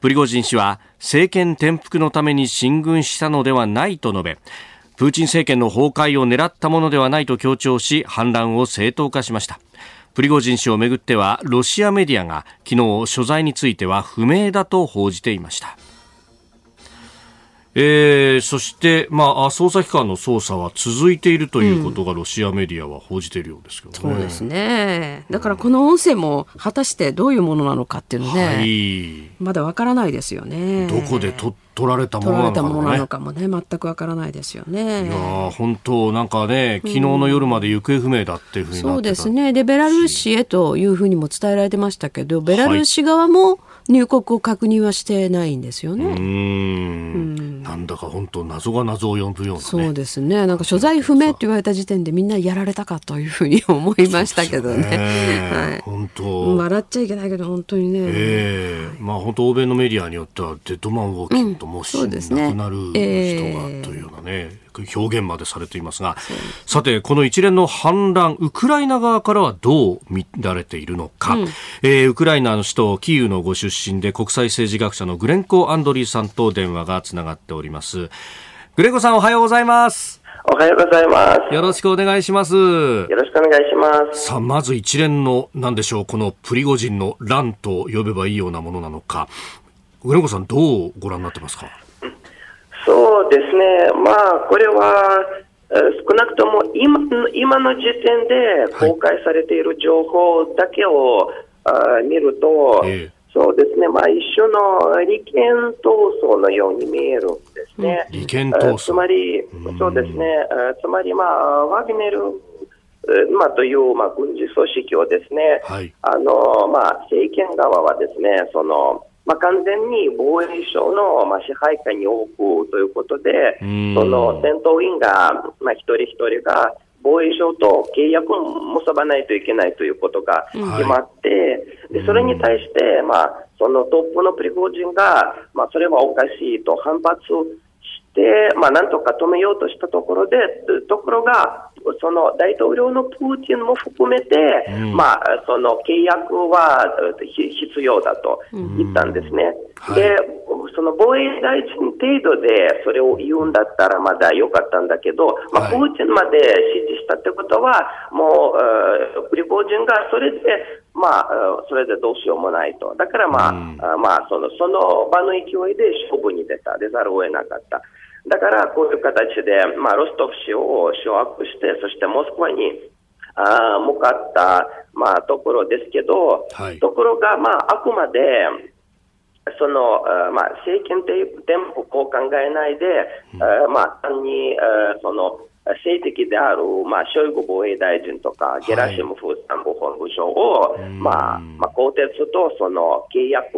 プリゴジン氏は政権転覆のために進軍したのではないと述べプーチン政権の崩壊を狙ったものではないと強調し反乱を正当化しました。プリゴジン氏をめぐってはロシアメディアが昨日所在については不明だと報じていました。えー、そして、まあ、捜査機関の捜査は続いているということがロシアメディアは報じているようですけどね、そうですね。だからこの音声も果たしてどういうものなのかっていうのね、はい、まだわからないですよね。どこで撮取られたものなのかもね、全くわからないですよね。いや本当なんかね、昨日の夜まで行方不明だっていうふうに、そうですね。で、ベラルーシへというふうにも伝えられてましたけど、ベラルーシ側も入国を確認はしてないんですよね。うんなんだか本当謎が謎を呼ぶような、ね、そうですね。なんか所在不明って言われた時点でみんなやられたかというふうに思いましたけどね。ね はい。本当。笑っちゃいけないけど本当にね。ええー、まあ本当欧米のメディアによってはデッドマンウォーキングともし、うん、亡くなる人がというようなね。表現までされていますが、さて、この一連の反乱、ウクライナ側からはどう見られているのか、うん、えー、ウクライナの首都キーウのご出身で国際政治学者のグレンコ・アンドリーさんと電話がつながっております。グレンコさんおはようございます。おはようございます。よろしくお願いします。よろしくお願いします。さあ、まず一連の、なんでしょう、このプリゴジンの乱と呼べばいいようなものなのか、グレンコさんどうご覧になってますか？そうですね、まあ、これは少なくとも今今の時点で公開されている情報だけを、はい、見ると、えそうですね、まあ、一緒の利権闘争のように見えるんですね。利権闘争。つまり、そうですね、つまり、まあ、ワグネルまあ、という、まあ、軍事組織をですね、はい、あのまあ、政権側はですねそのまあ、完全に防衛省の、まあ、支配下に置くということで、その戦闘員が、まあ、一人一人が防衛省と契約を結ばないといけないということが決まって、はい、でそれに対して、まあ、そのトップのプリゴジンが、まあ、それはおかしいと反発で、まあ、なんとか止めようとしたところで、ところが、その大統領のプーチンも含めて、うん、まあ、その契約は必要だと言ったんですね。うん、で、はい、その防衛大臣程度でそれを言うんだったらまだ良かったんだけど、まあ、プーチンまで指示したってことは、もう、プリゴジンがそれで、まあ、それでどうしようもないと。だからまあ、うん、まあ、その、その場の勢いで勝負に出た、出ざるを得なかった。だからこういう形で、まあ、ロストフ市を掌握して、そしてモスクワにあ向かった、まあ、ところですけど、はい、ところが、まあ、あくまで、その、まあ、政権店舗を考えないで、うん、まあ、単に、その、政敵である、まあ、ショイグ防衛大臣とか、ゲラシムフ参謀本部長を、はい、まあ、まあ、更迭とその契約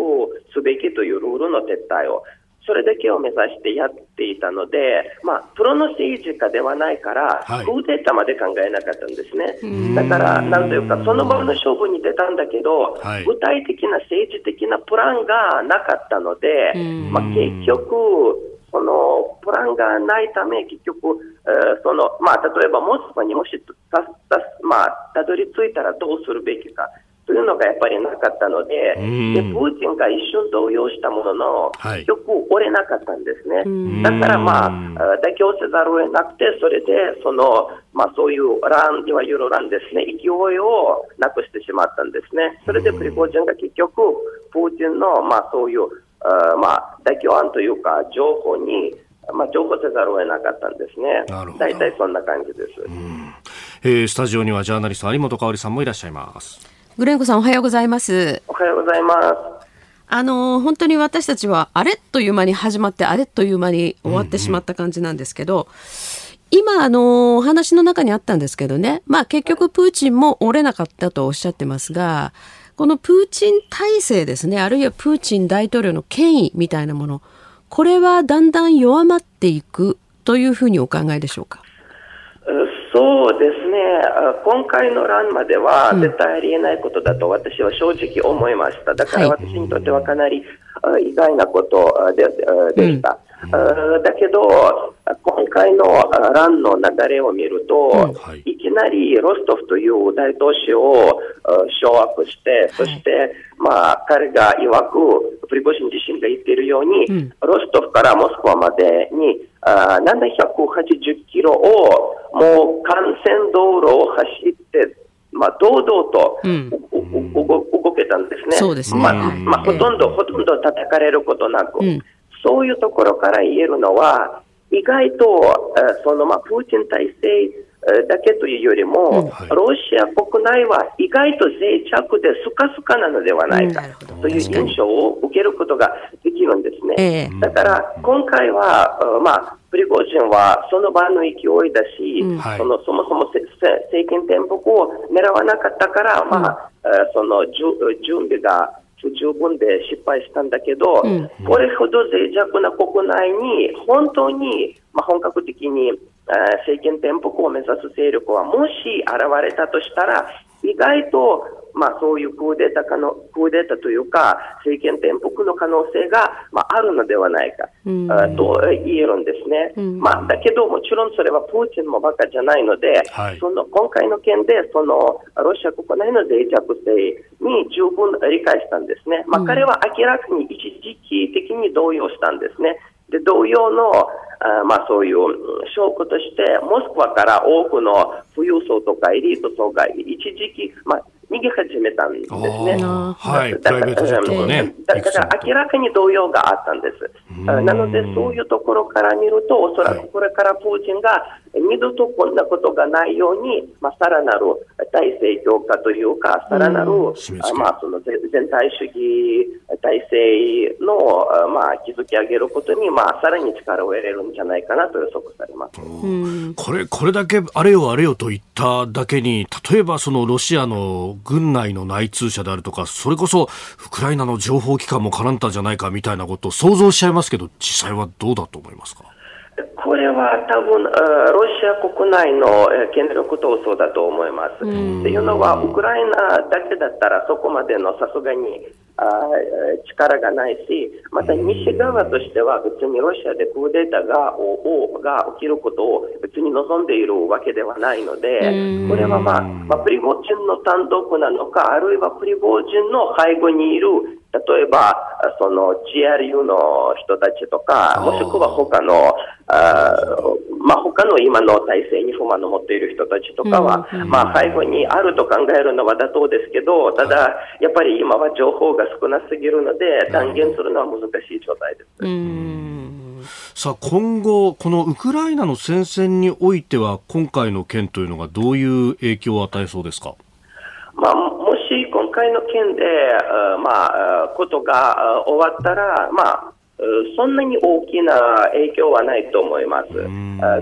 すべきというルールの撤退を、それだけを目指してやっていたので、まあ、プロの政治家ではないから、はい、クーデターまで考えなかったんですね。だから、なんというか、その場の勝負に出たんだけど、はい、具体的な政治的なプランがなかったので、まあ、結局、そのプランがないため、結局、えー、そのまあ、例えばモスクワにもしまあ、たどり着いたらどうするべきか。というのがやっぱりなかったので、でプーチンが一瞬動揺したものの、はい、よく折れなかったんですね。だから、まあ、妥協せざるを得なくて、それで、その、まあ、そういう乱、いわゆる乱ですね、勢いをなくしてしまったんですね。それでプリゴジンが結局、プーチンの、まあ、そういうあまあ、妥協案というか、情報に、まあ、情報せざるを得なかったんですね。大体そんな感じです。えー、スタジオにはジャーナリスト有本香里さんもいらっしゃいます。グレンコさんおはようございます。おはようございます。あの本当に私たちはあれという間に始まってあれという間に終わってしまった感じなんですけど、うんうん今、あの、お話の中にあったんですけどね、まあ結局プーチンも折れなかったとおっしゃってますが、このプーチン体制ですね、あるいはプーチン大統領の権威みたいなもの、これはだんだん弱まっていくというふうにお考えでしょうか？そうですね、今回の乱までは絶対ありえないことだと私は正直思いました。だから私にとってはかなり意外なことででした。だけど、今回の乱の流れを見ると、い。きなりロストフという大都市を掌握して、そして、まあ、彼が曰く、プリゴシン自身が言っているように、ロストフからモスクワまでに780キロをもう幹線道路を走って、まあ、堂々と、うん、動けたんですね。そうですね。まあ、まあ、ほとんど、ほとんど叩かれることなく、うん、そういうところから言えるのは、意外と、その、まあ、プーチン体制だけというよりも、うん。はい、ロシア国内は意外と脆弱でスカスカなのではないかという印象を受けることができるんですね。えー、だから今回は、まあ、プリゴジンはその場の勢いだし、うん。そのそもそも政権転覆を狙わなかったから、まあ、その準備が不十分で失敗したんだけど、うん、これほど脆弱な国内に本当に、まあ、本格的に政権転覆を目指す勢力はもし現れたとしたら、意外とまあ、そういうクーデターかのクーデターというか、政権転覆の可能性が、まあ、あるのではないか、うん、と言えるんですね、うん、まあ、だけど、もちろんそれはプーチンもバカじゃないので、はい、その今回の件でそのロシア国内の脆弱性に十分理解したんですね、まあ、彼は明らかに一時期的に動揺したんですね。で同様のあまあ、そういう証拠として、モスクワから多くの富裕層とかエリート層が一時期、まあ、逃げ始めたんですね。はい、だから、ね、だから明らかに動揺があったんです。なので、そういうところから見ると、おそらくこれからプーチンが二度とこんなことがないように、まあ、さらなる体制強化というか、さらなる、まあ、その全体主義体制の、まあ、築き上げることに、まあ、さらに力を得れるんじゃないかなと予測されます。これ、これだけあれよあれよと言っただけに、例えばそのロシアの軍内の内通者であるとか、それこそウクライナの情報機関も絡んだんじゃないかみたいなことを想像しちゃいますけど、実際はどうだと思いますか？これは多分ロシア国内の権力闘争だと思います。というのは、ウクライナだけだったらそこまでのさすがに力がないし、また西側としては別にロシアでクーデターがが起きることを別に望んでいるわけではないので、これは、まあ、まあ、プリゴジンの単独なのか、あるいはプリゴジンの背後にいる例えば、その GRU の人たちとか、もしくは他の、あまあ、他の今の体制に不満を持っている人たちとかは、うん、まあ、背後にあると考えるのは妥当ですけど、ただ、やっぱり今は情報が少なすぎるので、断言するのは難しい状態です。さあ今後、このウクライナの戦線においては、今回の件というのがどういう影響を与えそうですか？まあ、もし今回の件で、まあ、ことが終わったら、まあ、そんなに大きな影響はないと思います。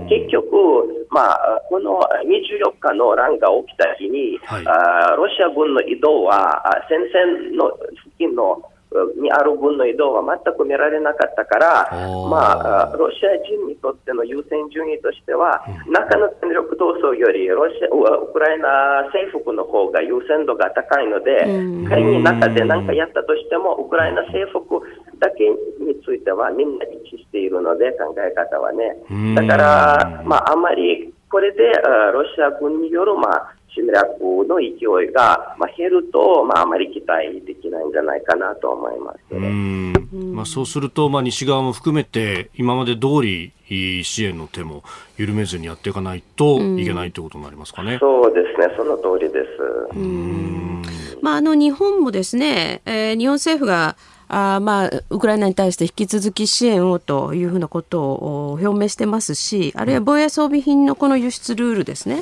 結局、まあ、この24日の乱が起きた日に、はい、ロシア軍の移動は戦線の付近のにある分の移動は全く見られなかったから、まあ、ロシア人にとっての優先順位としては、中の戦力闘争よりロシアウクライナ征服の方が優先度が高いので、仮に中で何かやったとしても、ウクライナ征服だけについてはみんな一致しているので、考え方はね。だから、まあ、あまりこれでロシア軍による、まあ、侵略の勢いが、まあ、減ると、まあ、あまり期待できないんじゃないかなと思います、ね、まあ、そうすると、まあ、西側も含めて今まで通り支援の手も緩めずにやっていかないといけないということになりますかね。うそうですね、その通りです。まあ、あの日本もですね、えー、日本政府があまあ、ウクライナに対して引き続き支援をというふうなことを表明してますし、あるいは防衛装備品のこの輸出ルールですね、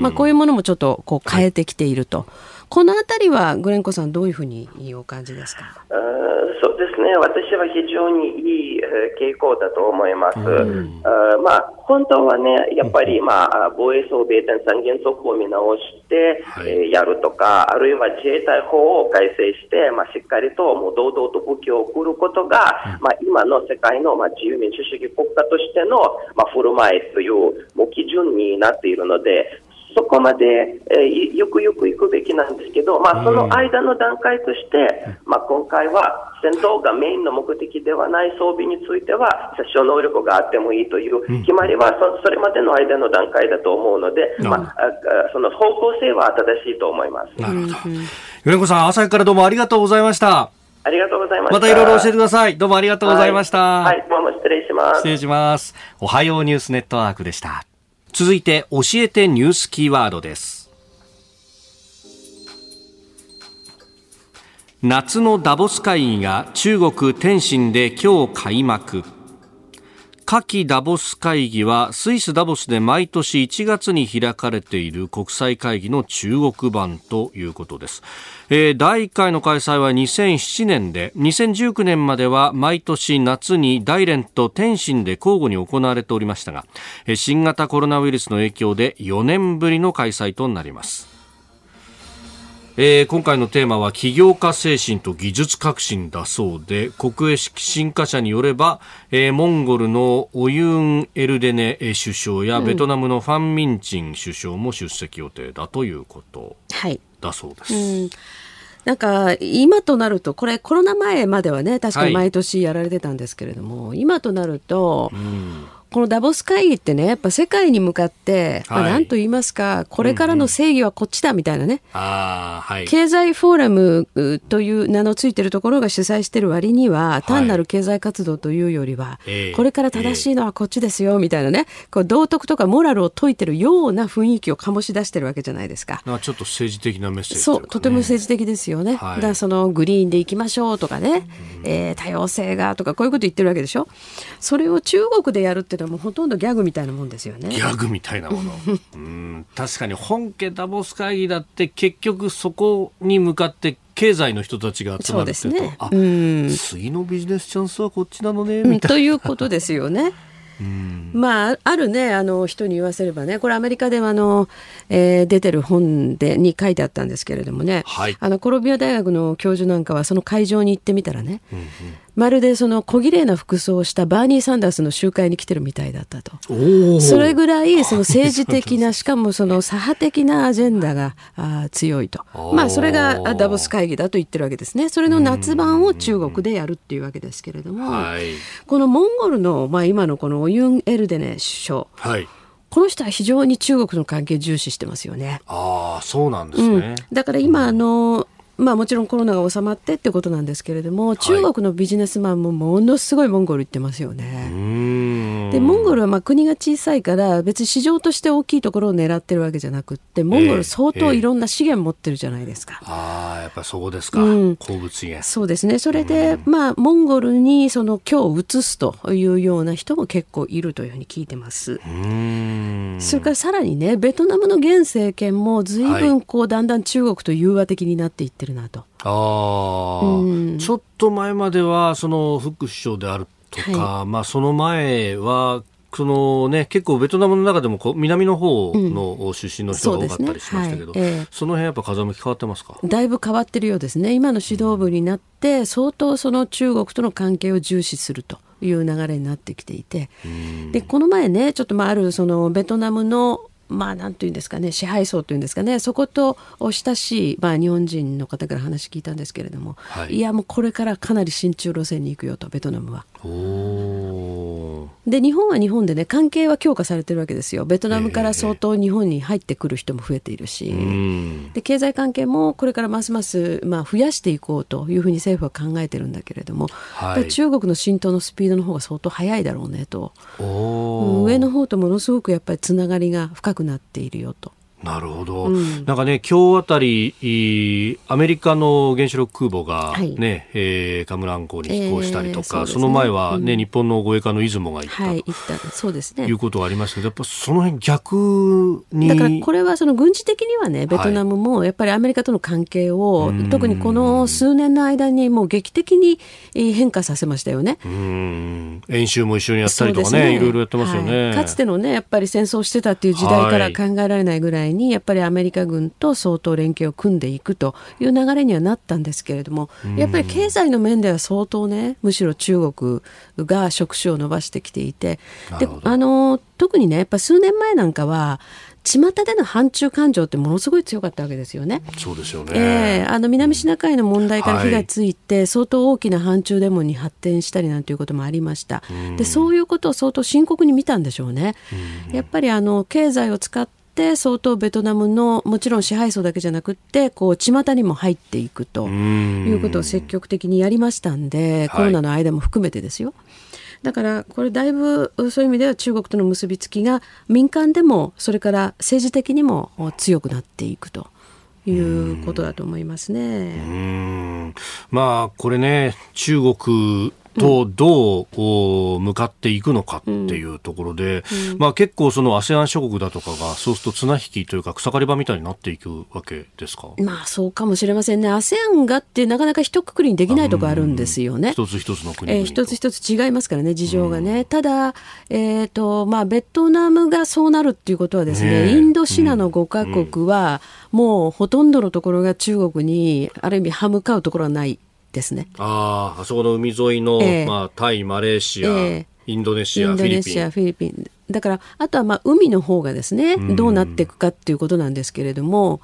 まあ、こういうものもちょっとこう変えてきていると、このあたりはグレンコさん、どういうふうにお感じですか？そうですね、私は非常にいい傾向だと思います。あまあ、本当はね、やっぱり、まあ、防衛装備点三原則を見直して、はい、えー、やるとか、あるいは自衛隊法を改正して、まあ、しっかりともう堂々と武器を送ることが、まあ、今の世界の、まあ、自由民主主義国家としての、まあ、振る舞いというもう基準になっているので、そこまで、えー、よくよく行くべきなんですけど、まあ、その間の段階として、まあ、今回は戦闘がメインの目的ではない装備については、殺傷能力があってもいいという決まりはそ、それまでの間の段階だと思うので、まあ、その方向性は正しいと思います。なるほど。米子さん、朝からどうもありがとうございました。ありがとうございました。またいろいろ教えてください。どうもありがとうございました。はい、はい、どうも失礼します。失礼します。おはようニュースネットワークでした。続いて、教えてニュースキーワードです。夏のダボス会議が中国天津で今日開幕夏季ダボス会議はスイスダボスで毎年1月に開かれている国際会議の中国版ということです、えー、第1回の開催は2007年で2019年までは毎年夏に大連と天津で交互に行われておりましたが新型コロナウイルスの影響で4年ぶりの開催となります。えー、今回のテーマは起業家精神と技術革新だそうで国営新華社によれば、えー、モンゴルのオユン・エルデネ首相や、ベトナムのファン・ミンチン首相も出席予定だということだそうです。はいなんか今となるとこれコロナ前まではね確かに毎年やられてたんですけれども、はい、今となると、うんこのダボス会議ってね、やっぱ世界に向かって、はい、まあ、なんと言いますか、これからの正義はこっちだみたいなね、うんうん。はい、経済フォーラムという名のついてるところが主催してる割には、単なる経済活動というよりは、はい、これから正しいのはこっちですよみたいなね、こう道徳とかモラルを説いてるような雰囲気を醸し出してるわけじゃないですか。ちょっと政治的なメッセージ、ね、そう、とても政治的ですよね。だからそのグリーンでいきましょうとかね、うん、えー、多様性がとか、こういうこと言ってるわけでしょ。それを中国でやるっていうのはもうほとんどギャグみたいなもんですよね。ギャグみたいなもの。うん確かに本家ダボス会議だって結局そこに向かって経済の人たちが集まるっていうと、ね、あ、うん、次のビジネスチャンスはこっちなのねみたいな、うん、ということですよね。まあ、あるねあの人に言わせればね。これアメリカではあの、えー、出てる本でに書いてあったんですけれどもね、はい、あのコロンビア大学の教授なんかはその会場に行ってみたらね、うんうん。まるでその小綺麗な服装をしたバーニー・サンダースの集会に来てるみたいだったと。それぐらいその政治的な、しかもその左派的なアジェンダがあ強いと。まあそれがダボス会議だと言ってるわけですね。それの夏版を中国でやるっていうわけですけれども、このモンゴルの、まあ今のこのオユン・エルデネ首相。はいこの人は非常に中国の関係重視してますよね。ああ、そうなんですね。うん、だから今、あの、まあ、もちろんコロナが収まってってことなんですけれども、中国のビジネスマンもものすごいモンゴル行ってますよね。でモンゴルはまあ国が小さいから別に市場として大きいところを狙ってるわけじゃなくてモンゴル相当いろんな資源持ってるじゃないですか。えーえー、ああやっぱそうですか、うん、鉱物源。そうですね。それで、まあモンゴルにその今日移すというような人も結構いるというふうに聞いてます。それからさらにねベトナムの現政権も随分こう、だんだん中国と融和的になっていってるなと。ああ、うん、ちょっと前まではその副首相であるとか、はい、まあその前はそのね、結構ベトナムの中でもこ南の方の出身の人が多かったりしましたけど、うんそね。はい。えー、その辺やっぱ風向き変わってますか？だいぶ変わってるようですね。今の指導部になって相当その中国との関係を重視するという流れになってきていて、でこの前ねちょっとまああるそのベトナムのまあ、なんていうんですかね支配層というんですかねそこと親しい、まあ、日本人の方から話聞いたんですけれども、はい、いやもうこれからかなり親中路線に行くよとベトナムは。で日本は日本でね関係は強化されてるわけですよ。ベトナムから相当日本に入ってくる人も増えているし、えー、で経済関係もこれからますます、まあ、増やしていこうというふうに政府は考えてるんだけれども、はい、中国の浸透のスピードの方が相当速いだろうねと。上の方とものすごくやっぱりつながりが深くなっているよと。なるほど、うん、なんかね、今日あたり、アメリカの原子力空母がね、はい、えー、カムラン港に飛行したりとか、えーそね、その前はね、うん、日本の護衛艦の出雲が行った、はい、行った。そうですね。いうことはありましたけど、やっぱその辺逆に。だからこれはその軍事的にはね、ベトナムもやっぱりアメリカとの関係を、はい、特にこの数年の間にもう劇的に変化させましたよね。演習も一緒にやったりとかね、ね。いろいろやってますよね、はい、かつてのね、やっぱり戦争してたっていう時代から考えられないぐらいに、やっぱりアメリカ軍と相当連携を組んでいくという流れにはなったんですけれども、やっぱり経済の面では相当ね、むしろ中国が触手を伸ばしてきていて、であの特にね、やっぱ数年前なんかは、巷での反中感情ってものすごい強かったわけですよね。そうですよね。えー、あの南シナ海の問題から火がついて、はい、相当大きな反中デモに発展したりなんていうこともありました。で、そういうことを相当深刻に見たんでしょうね。やっぱりあの経済を使って相当ベトナムのもちろん支配層だけじゃなくってこう巷にも入っていくということを積極的にやりましたんでコロナの間も含めてですよ。だからこれだいぶそういう意味では中国との結びつきが民間でもそれから政治的にも強くなっていくと。いうことだと思いますね。まあこれね中国とどう向かっていくのかっていうところで、うん。うん、まあ、結構その ASEAN 諸国だとかがそうすると綱引きというか草刈り場みたいになっていくわけですか？まあそうかもしれませんね。ASEAN がってなかなか一括りにできないところあるんですよね。一つ一つの国えー、一つ一つ違いますからね事情がね。ただ、えーとまあ、ベトナムがそうなるっていうことはですね、ね、インドシナの5か国は、もうほとんどのところが中国にある意味歯向かうところはないですね。ああ、あそこの海沿いの、えー、まあ、タイ、マレーシア、えー、インドネシア、フィリピン。フィリピン。だから、あとはまあ海の方がですね、どうなっていくかっていうことなんですけれども、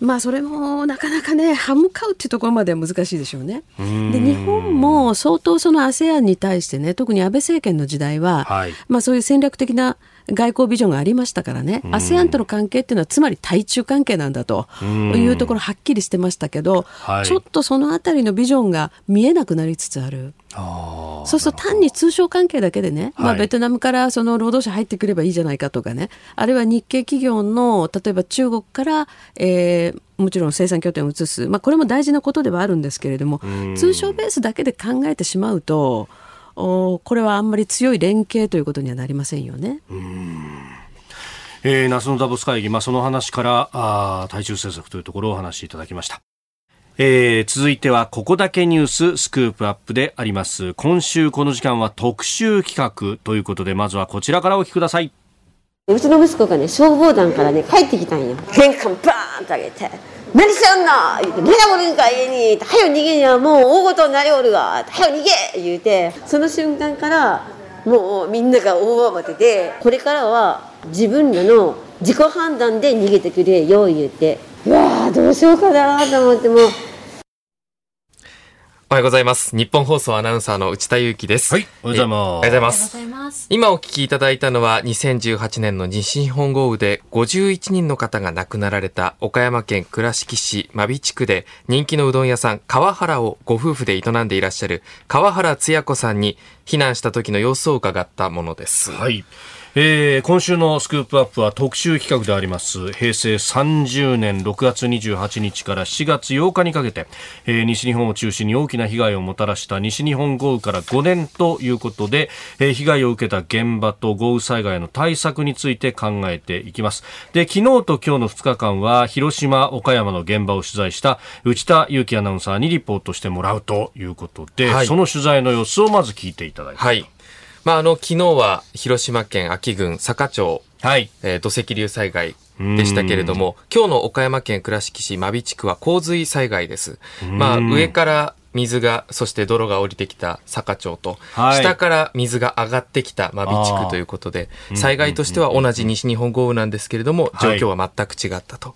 まあそれもなかなかね歯向かうっていうところまでは難しいでしょうね。で日本も相当その ASEAN に対してね特に安倍政権の時代は、はい、まあそういう戦略的な外交ビジョンがありましたからね、ASEAN との関係っていうのはつまり対中関係なんだというところはっきりしてましたけど、はい、ちょっとそのあたりのビジョンが見えなくなりつつある。そうすると単に通商関係だけでね、まあ、ベトナムからその労働者入ってくればいいじゃないかとかね、あるいは日系企業の例えば中国から、えー、もちろん生産拠点を移す、まあ、これも大事なことではあるんですけれども、通商ベースだけで考えてしまうと、おこれはあんまり強い連携ということにはなりませんよね。えー、夏のダボス会議、まあ、その話からあ対中政策というところをお話しいただきました。えー、続いてはここだけニューススクープアップであります。今週この時間は特集企画ということでまずはこちらからお聞きください。うちの息子がね消防団からね帰ってきたんよ。玄関バーンと上げて「何しよんな!」言うて「何おるんか家に」「はよ逃げにはもう大ごとになりおるわ」「はよ逃げ!」言うてその瞬間からもうみんなが大慌てでこれからは自分らの自己判断で逃げてくれよ言うてうわどうしようかなと思ってもうおはようございます。日本放送アナウンサーの内田祐樹です。はい、おはようございます。おはようございます。今お聞きいただいたのは、2018年の西日本豪雨で51人の方が亡くなられた岡山県倉敷市真備地区で人気のうどん屋さん川原をご夫婦で営んでいらっしゃる川原つや子さんに避難した時の様子を伺ったものです。はい。えー、今週のスクープアップは特集企画であります。平成30年6月28日から7月8日にかけて、えー、西日本を中心に大きな被害をもたらした西日本豪雨から5年ということで、えー、被害を受けた現場と豪雨災害の対策について考えていきます。で昨日と今日の2日間は広島岡山の現場を取材した内田裕樹アナウンサーにリポートしてもらうということで、はい、その取材の様子をまず聞いていただいて、はいまあ、あの、昨日は広島県安芸郡坂町、はい。えー、土石流災害でしたけれども、今日の岡山県倉敷市真備地区は洪水災害です。まあ、上から水が、そして泥が降りてきた坂町と、はい、下から水が上がってきた真備地区ということで、災害としては同じ西日本豪雨なんですけれども、状況は全く違ったと。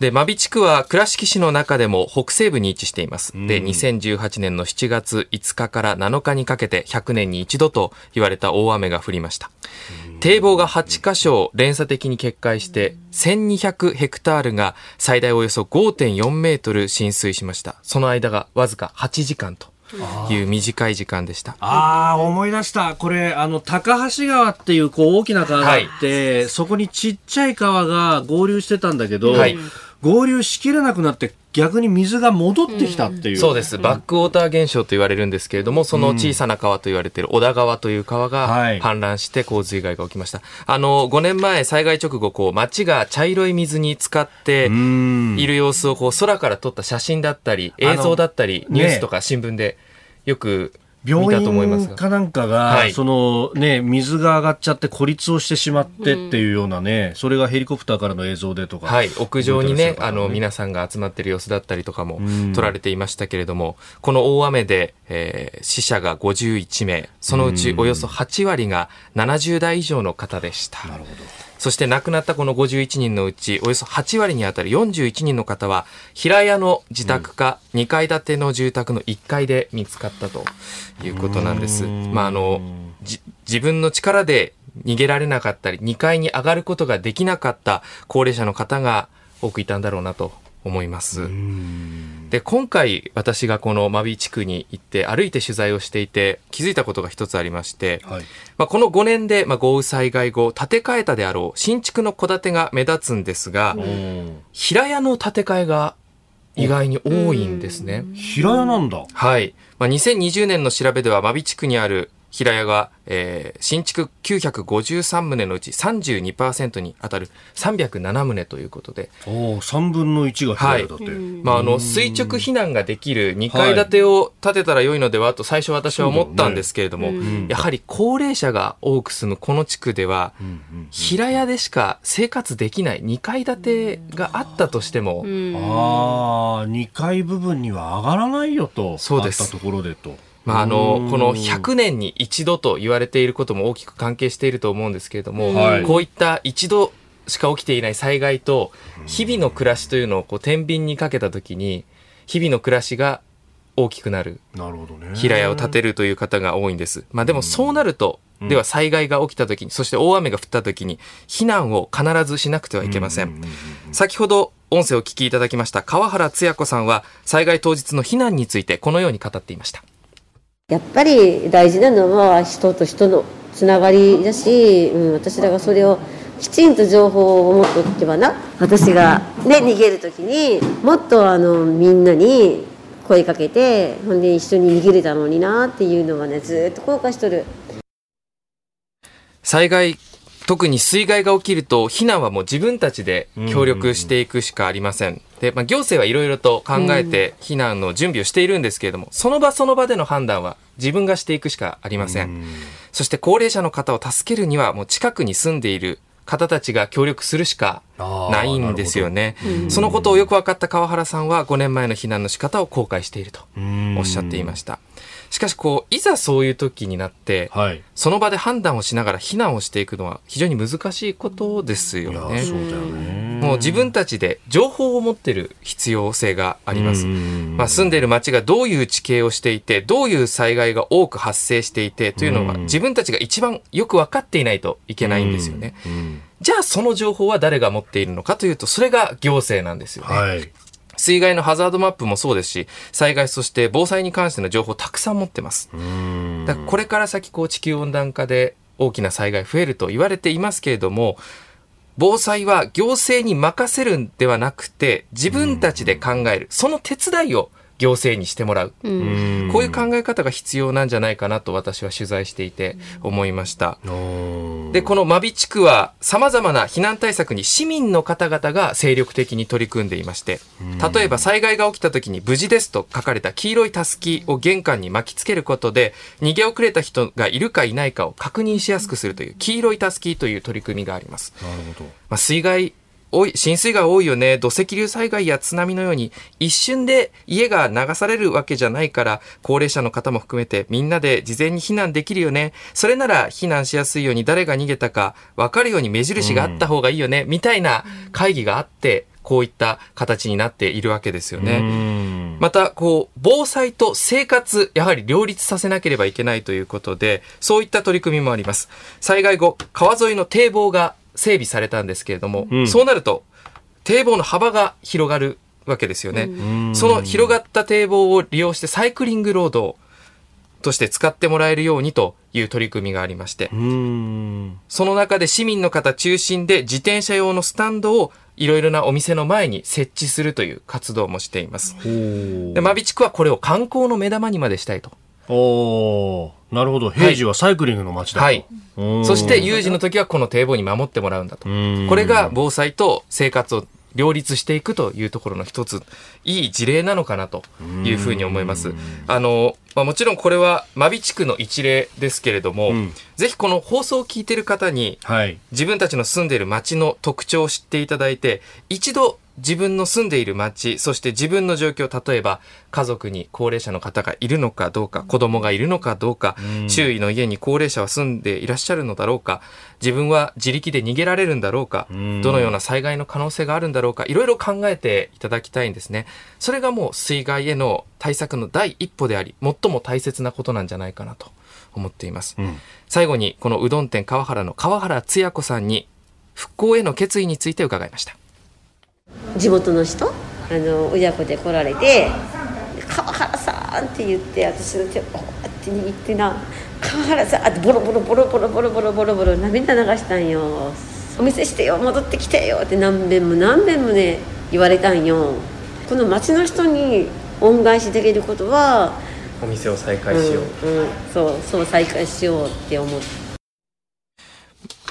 で、真備地区は倉敷市の中でも北西部に位置しています。で、2018年の7月5日から7日にかけて100年に一度と言われた大雨が降りました。堤防が8箇所連鎖的に決壊して1200ヘクタールが最大およそ5.4メートル浸水しました。その間がわずか8時間と。いう短い時間でした。ああ、思い出した。これ、あの、高橋川っていう、こう、大きな川があって、はい、そこにちっちゃい川が合流してたんだけど、はい、合流しきれなくなって逆に水が戻ってきたっていう、うん、そうです。バックウォーター現象と言われるんですけれどもその小さな川と言われている小田川という川が氾濫して洪水害が起きました、はい、あの5年前災害直後こう街が茶色い水に浸かっている様子をこう空から撮った写真だったり映像だったりニュースとか新聞でよく病院かなんかが、はい、そのね、水が上がっちゃって孤立をしてしまってっていうようなね、うん、それがヘリコプターからの映像でとか。はい、屋上にね、あの、皆さんが集まってる様子だったりとかも撮られていましたけれども、この大雨で、えー、死者が51名、そのうちおよそ8割が70代以上の方でした。なるほど。そして亡くなったこの51人のうち、およそ8割にあたる41人の方は、平屋の自宅か2階建ての住宅の1階で見つかったということなんです。まあ、あの、自分の力で逃げられなかったり、2階に上がることができなかった高齢者の方が多くいたんだろうなと思います。で、今回私がこの真備地区に行って歩いて取材をしていて気づいたことが一つありまして、はい、まあ、この5年で、まあ、豪雨災害後建て替えたであろう新築の戸建てが目立つんですが、平屋の建て替えが意外に多いんですね。平屋なんだ。はい。まあ、2020年の調べでは真備地区にある平屋が、えー、新築953棟のうち32%に当たる307棟ということで。お3分の1が平屋だって。はい、まあ、あの、垂直避難ができる2階建てを建てたら良いのではと最初私は思ったんですけれども、ね、やはり高齢者が多く住むこの地区では、平屋でしか生活できない2階建てがあったとしても、ああ、2階部分には上がらないよと。そうです。あったところでと。まあ、あの、この100年に一度と言われていることも大きく関係していると思うんですけれども、はい、こういった一度しか起きていない災害と、日々の暮らしというのをこう天秤にかけたときに、日々の暮らしが大きくなる。なるほどね。平屋を建てるという方が多いんです。まあでもそうなると、では災害が起きた時に、そして大雨が降った時に、避難を必ずしなくてはいけません。先ほど音声を聞きいただきました川原つや子さんは、災害当日の避難についてこのように語っていました。やっぱり大事なのは人と人のつながりだし、うん、私らがそれをきちんと情報を持っておけばな。私がね逃げる時にもっとあのみんなに声かけてほんで一緒に逃げれたのになっていうのはねずっと後悔しとる。災害特に水害が起きると避難はもう自分たちで協力していくしかありません。で、まあ、行政はいろいろと考えて避難の準備をしているんですけれども、その場その場での判断は自分がしていくしかありません。そして高齢者の方を助けるにはもう近くに住んでいる方たちが協力するしかないんですよね。そのことをよく分かった川原さんは5年前の避難の仕方を後悔しているとおっしゃっていました。しかしこういざそういう時になって、はい、その場で判断をしながら避難をしていくのは非常に難しいことですよね。そうだよねもう自分たちで情報を持ってる必要性があります。まあ、住んでいる町がどういう地形をしていて、どういう災害が多く発生していてというのは自分たちが一番よく分かっていないといけないんですよね。じゃあその情報は誰が持っているのかというと、それが行政なんですよね。はい水害のハザードマップもそうですし、災害そして防災に関しての情報をたくさん持ってます。だからこれから先こう地球温暖化で大きな災害増えると言われていますけれども、防災は行政に任せるんではなくて、自分たちで考える、その手伝いを行政にしてもらう、うん、こういう考え方が必要なんじゃないかなと私は取材していて思いました。で、この真備地区は様々な避難対策に市民の方々が精力的に取り組んでいまして、例えば災害が起きた時に無事ですと書かれた黄色いたすきを玄関に巻きつけることで、逃げ遅れた人がいるかいないかを確認しやすくするという黄色いたすきという取り組みがあります。なるほど。まあ、水害多い、浸水が多いよね。土石流災害や津波のように、一瞬で家が流されるわけじゃないから、高齢者の方も含めてみんなで事前に避難できるよね。それなら避難しやすいように誰が逃げたか分かるように目印があった方がいいよね。うん、みたいな会議があって、こういった形になっているわけですよね。また、こう、防災と生活、やはり両立させなければいけないということで、そういった取り組みもあります。災害後、川沿いの堤防が整備されたんですけれども、うん、そうなると堤防の幅が広がるわけですよね。うん、その広がった堤防を利用してサイクリングロードとして使ってもらえるようにという取り組みがありまして、その中で市民の方中心で自転車用のスタンドをいろいろなお店の前に設置するという活動もしています。で、真備地区はこれを観光の目玉にまでしたいと。おなるほど。平時はサイクリングの街だと。はい。そして有事の時はこの堤防に守ってもらうんだと。これが防災と生活を両立していくというところの一つ、いい事例なのかなというふうに思います。あの、まあ、もちろんこれは真備地区の一例ですけれども、うん、ぜひこの放送を聞いている方に、はい、自分たちの住んでいる街の特徴を知っていただいて、一度自分の住んでいる町、そして自分の状況、例えば家族に高齢者の方がいるのかどうか、子供がいるのかどうか、うん、周囲の家に高齢者は住んでいらっしゃるのだろうか、自分は自力で逃げられるんだろうか、うん、どのような災害の可能性があるんだろうか、いろいろ考えていただきたいんですね。それがもう水害への対策の第一歩であり、最も大切なことなんじゃないかなと思っています。うん、最後に、このうどん店川原の川原つや子さんに、復興への決意について伺いました。地元の人あの親子で来られて「川原さん」って言って私の手をこうやって握ってな「川原さん」ってボロボロボロボロボロボロボロボロ涙流したんよ「お店してよ戻ってきてよ」って何遍も何遍もね言われたんよこの町の人に恩返しできることはお店を再開しよう、うんうん、そうそう再開しようって思って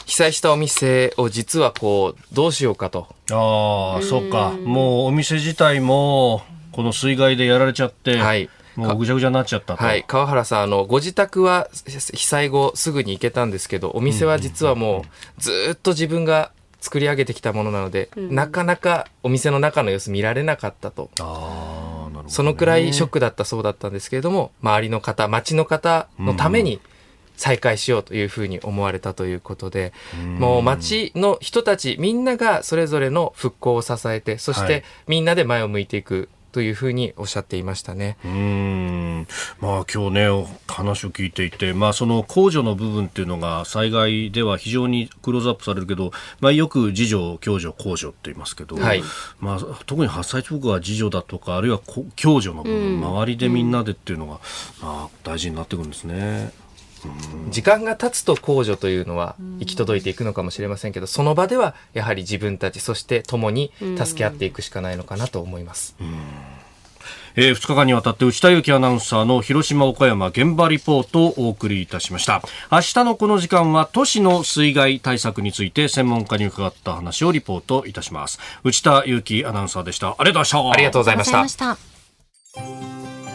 被災したお店を実はこう、どうしようかと。ああ、そっか。もうお店自体も、この水害でやられちゃって。はい。もうぐちゃぐちゃになっちゃったはい。川原さん、あの、ご自宅は被災後すぐに行けたんですけど、お店は実はもう、ずっと自分が作り上げてきたものなので、うん、なかなかお店の中の様子見られなかったと。あね、そのくらいショックだったそうだったんですけれども、周りの方、町の方のために、うん再開しようというふうに思われたということで、もう町の人たちみんながそれぞれの復興を支えて、そしてみんなで前を向いていくというふうにおっしゃっていましたね。うんまあ今日ね話を聞いていて、まあその控除の部分っていうのが災害では非常にクローズアップされるけど、まあよく自助、共助、控除って言いますけど、はい、まあ特に発災直後は自助だとかあるいは共助の部分、周りでみんなでっていうのが、まあ大事になってくるんですね。時間が経つと控除というのは行き届いていくのかもしれませんけど、その場ではやはり自分たち、そして共に助け合っていくしかないのかなと思います。えー、2日間にわたって内田有紀アナウンサーの広島岡山現場リポートをお送りいたしました明日のこの時間は都市の水害対策について専門家に伺った話をリポートいたします内田有紀アナウンサーでしたありがとうございましたありがとうございました